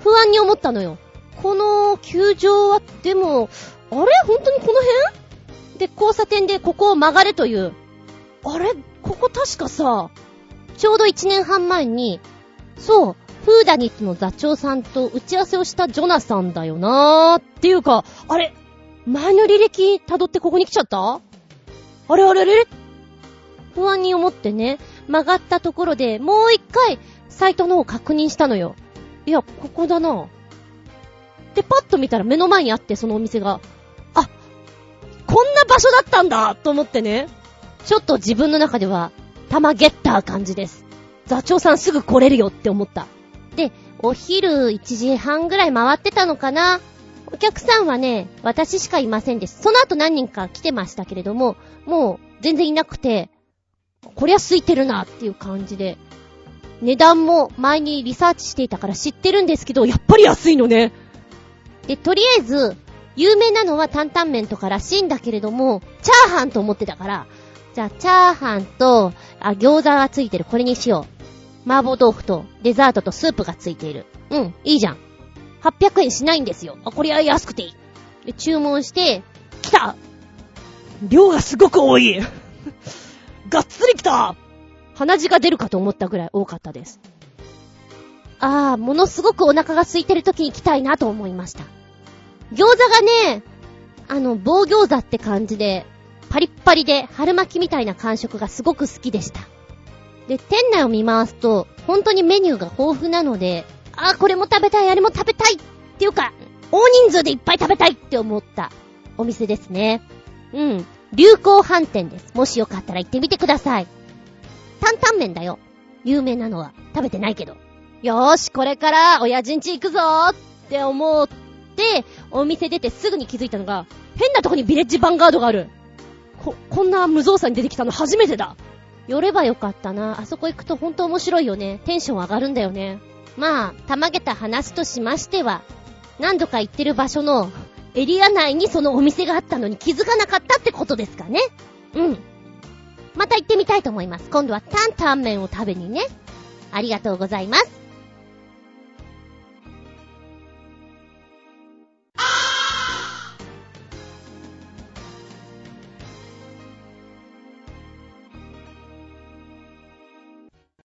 不安に思ったのよ。この球場は、でも、あれ？本当にこの辺？で、交差点でここを曲がれという。あれ？ここ確かさ、ちょうど1年半前に、そう、フーダニットの座長さんと打ち合わせをしたジョナサンだよなーっていうか、あれ？前の履歴辿ってここに来ちゃった？あれ？あれ？あれ？不安に思ってね、曲がったところでもう一回サイトの方確認したのよ。いや、ここだな。で、パッと見たら目の前にあって、そのお店が。あ、こんな場所だったんだと思ってね。ちょっと自分の中では、玉ゲッター感じです。座長さんすぐ来れるよって思った。で、お昼1時半ぐらい回ってたのかなお客さんはね、私しかいませんです。その後何人か来てましたけれども、もう全然いなくて、こりゃ空いてるなっていう感じで。値段も前にリサーチしていたから知ってるんですけど、やっぱり安いのね。で、とりあえず、有名なのは担々麺とからしいんだけれども、チャーハンと思ってたから、じゃあ、チャーハンと、あ、餃子がついてる、これにしよう。麻婆豆腐と、デザートとスープがついている。うん、いいじゃん。800円しないんですよ。あ、これは安くていい。で、注文して、来た量がすごく多いがっつり来た鼻血が出るかと思ったぐらい多かったです。ああ、ものすごくお腹が空いてる時に来たいなと思いました。餃子がね、あの、棒餃子って感じで、パリッパリで春巻きみたいな感触がすごく好きでした。で、店内を見回すと、本当にメニューが豊富なので、あーこれも食べたい、あれも食べたいっていうか、大人数でいっぱい食べたいって思ったお店ですね。うん。流行飯店です。もしよかったら行ってみてください。担々麺だよ。有名なのは。食べてないけど。よーし、これから親父ん家行くぞーって思って、お店出てすぐに気づいたのが、変なとこにビレッジヴァンガードがある。こ、こんな無造作に出てきたの初めてだ。寄ればよかったな。あそこ行くとほんと面白いよね。テンション上がるんだよね。まあ、たまげた話としましては、何度か行ってる場所のエリア内にそのお店があったのに気づかなかったってことですかね。うん。また行ってみたいと思います。今度は担々麺を食べにね。ありがとうございます。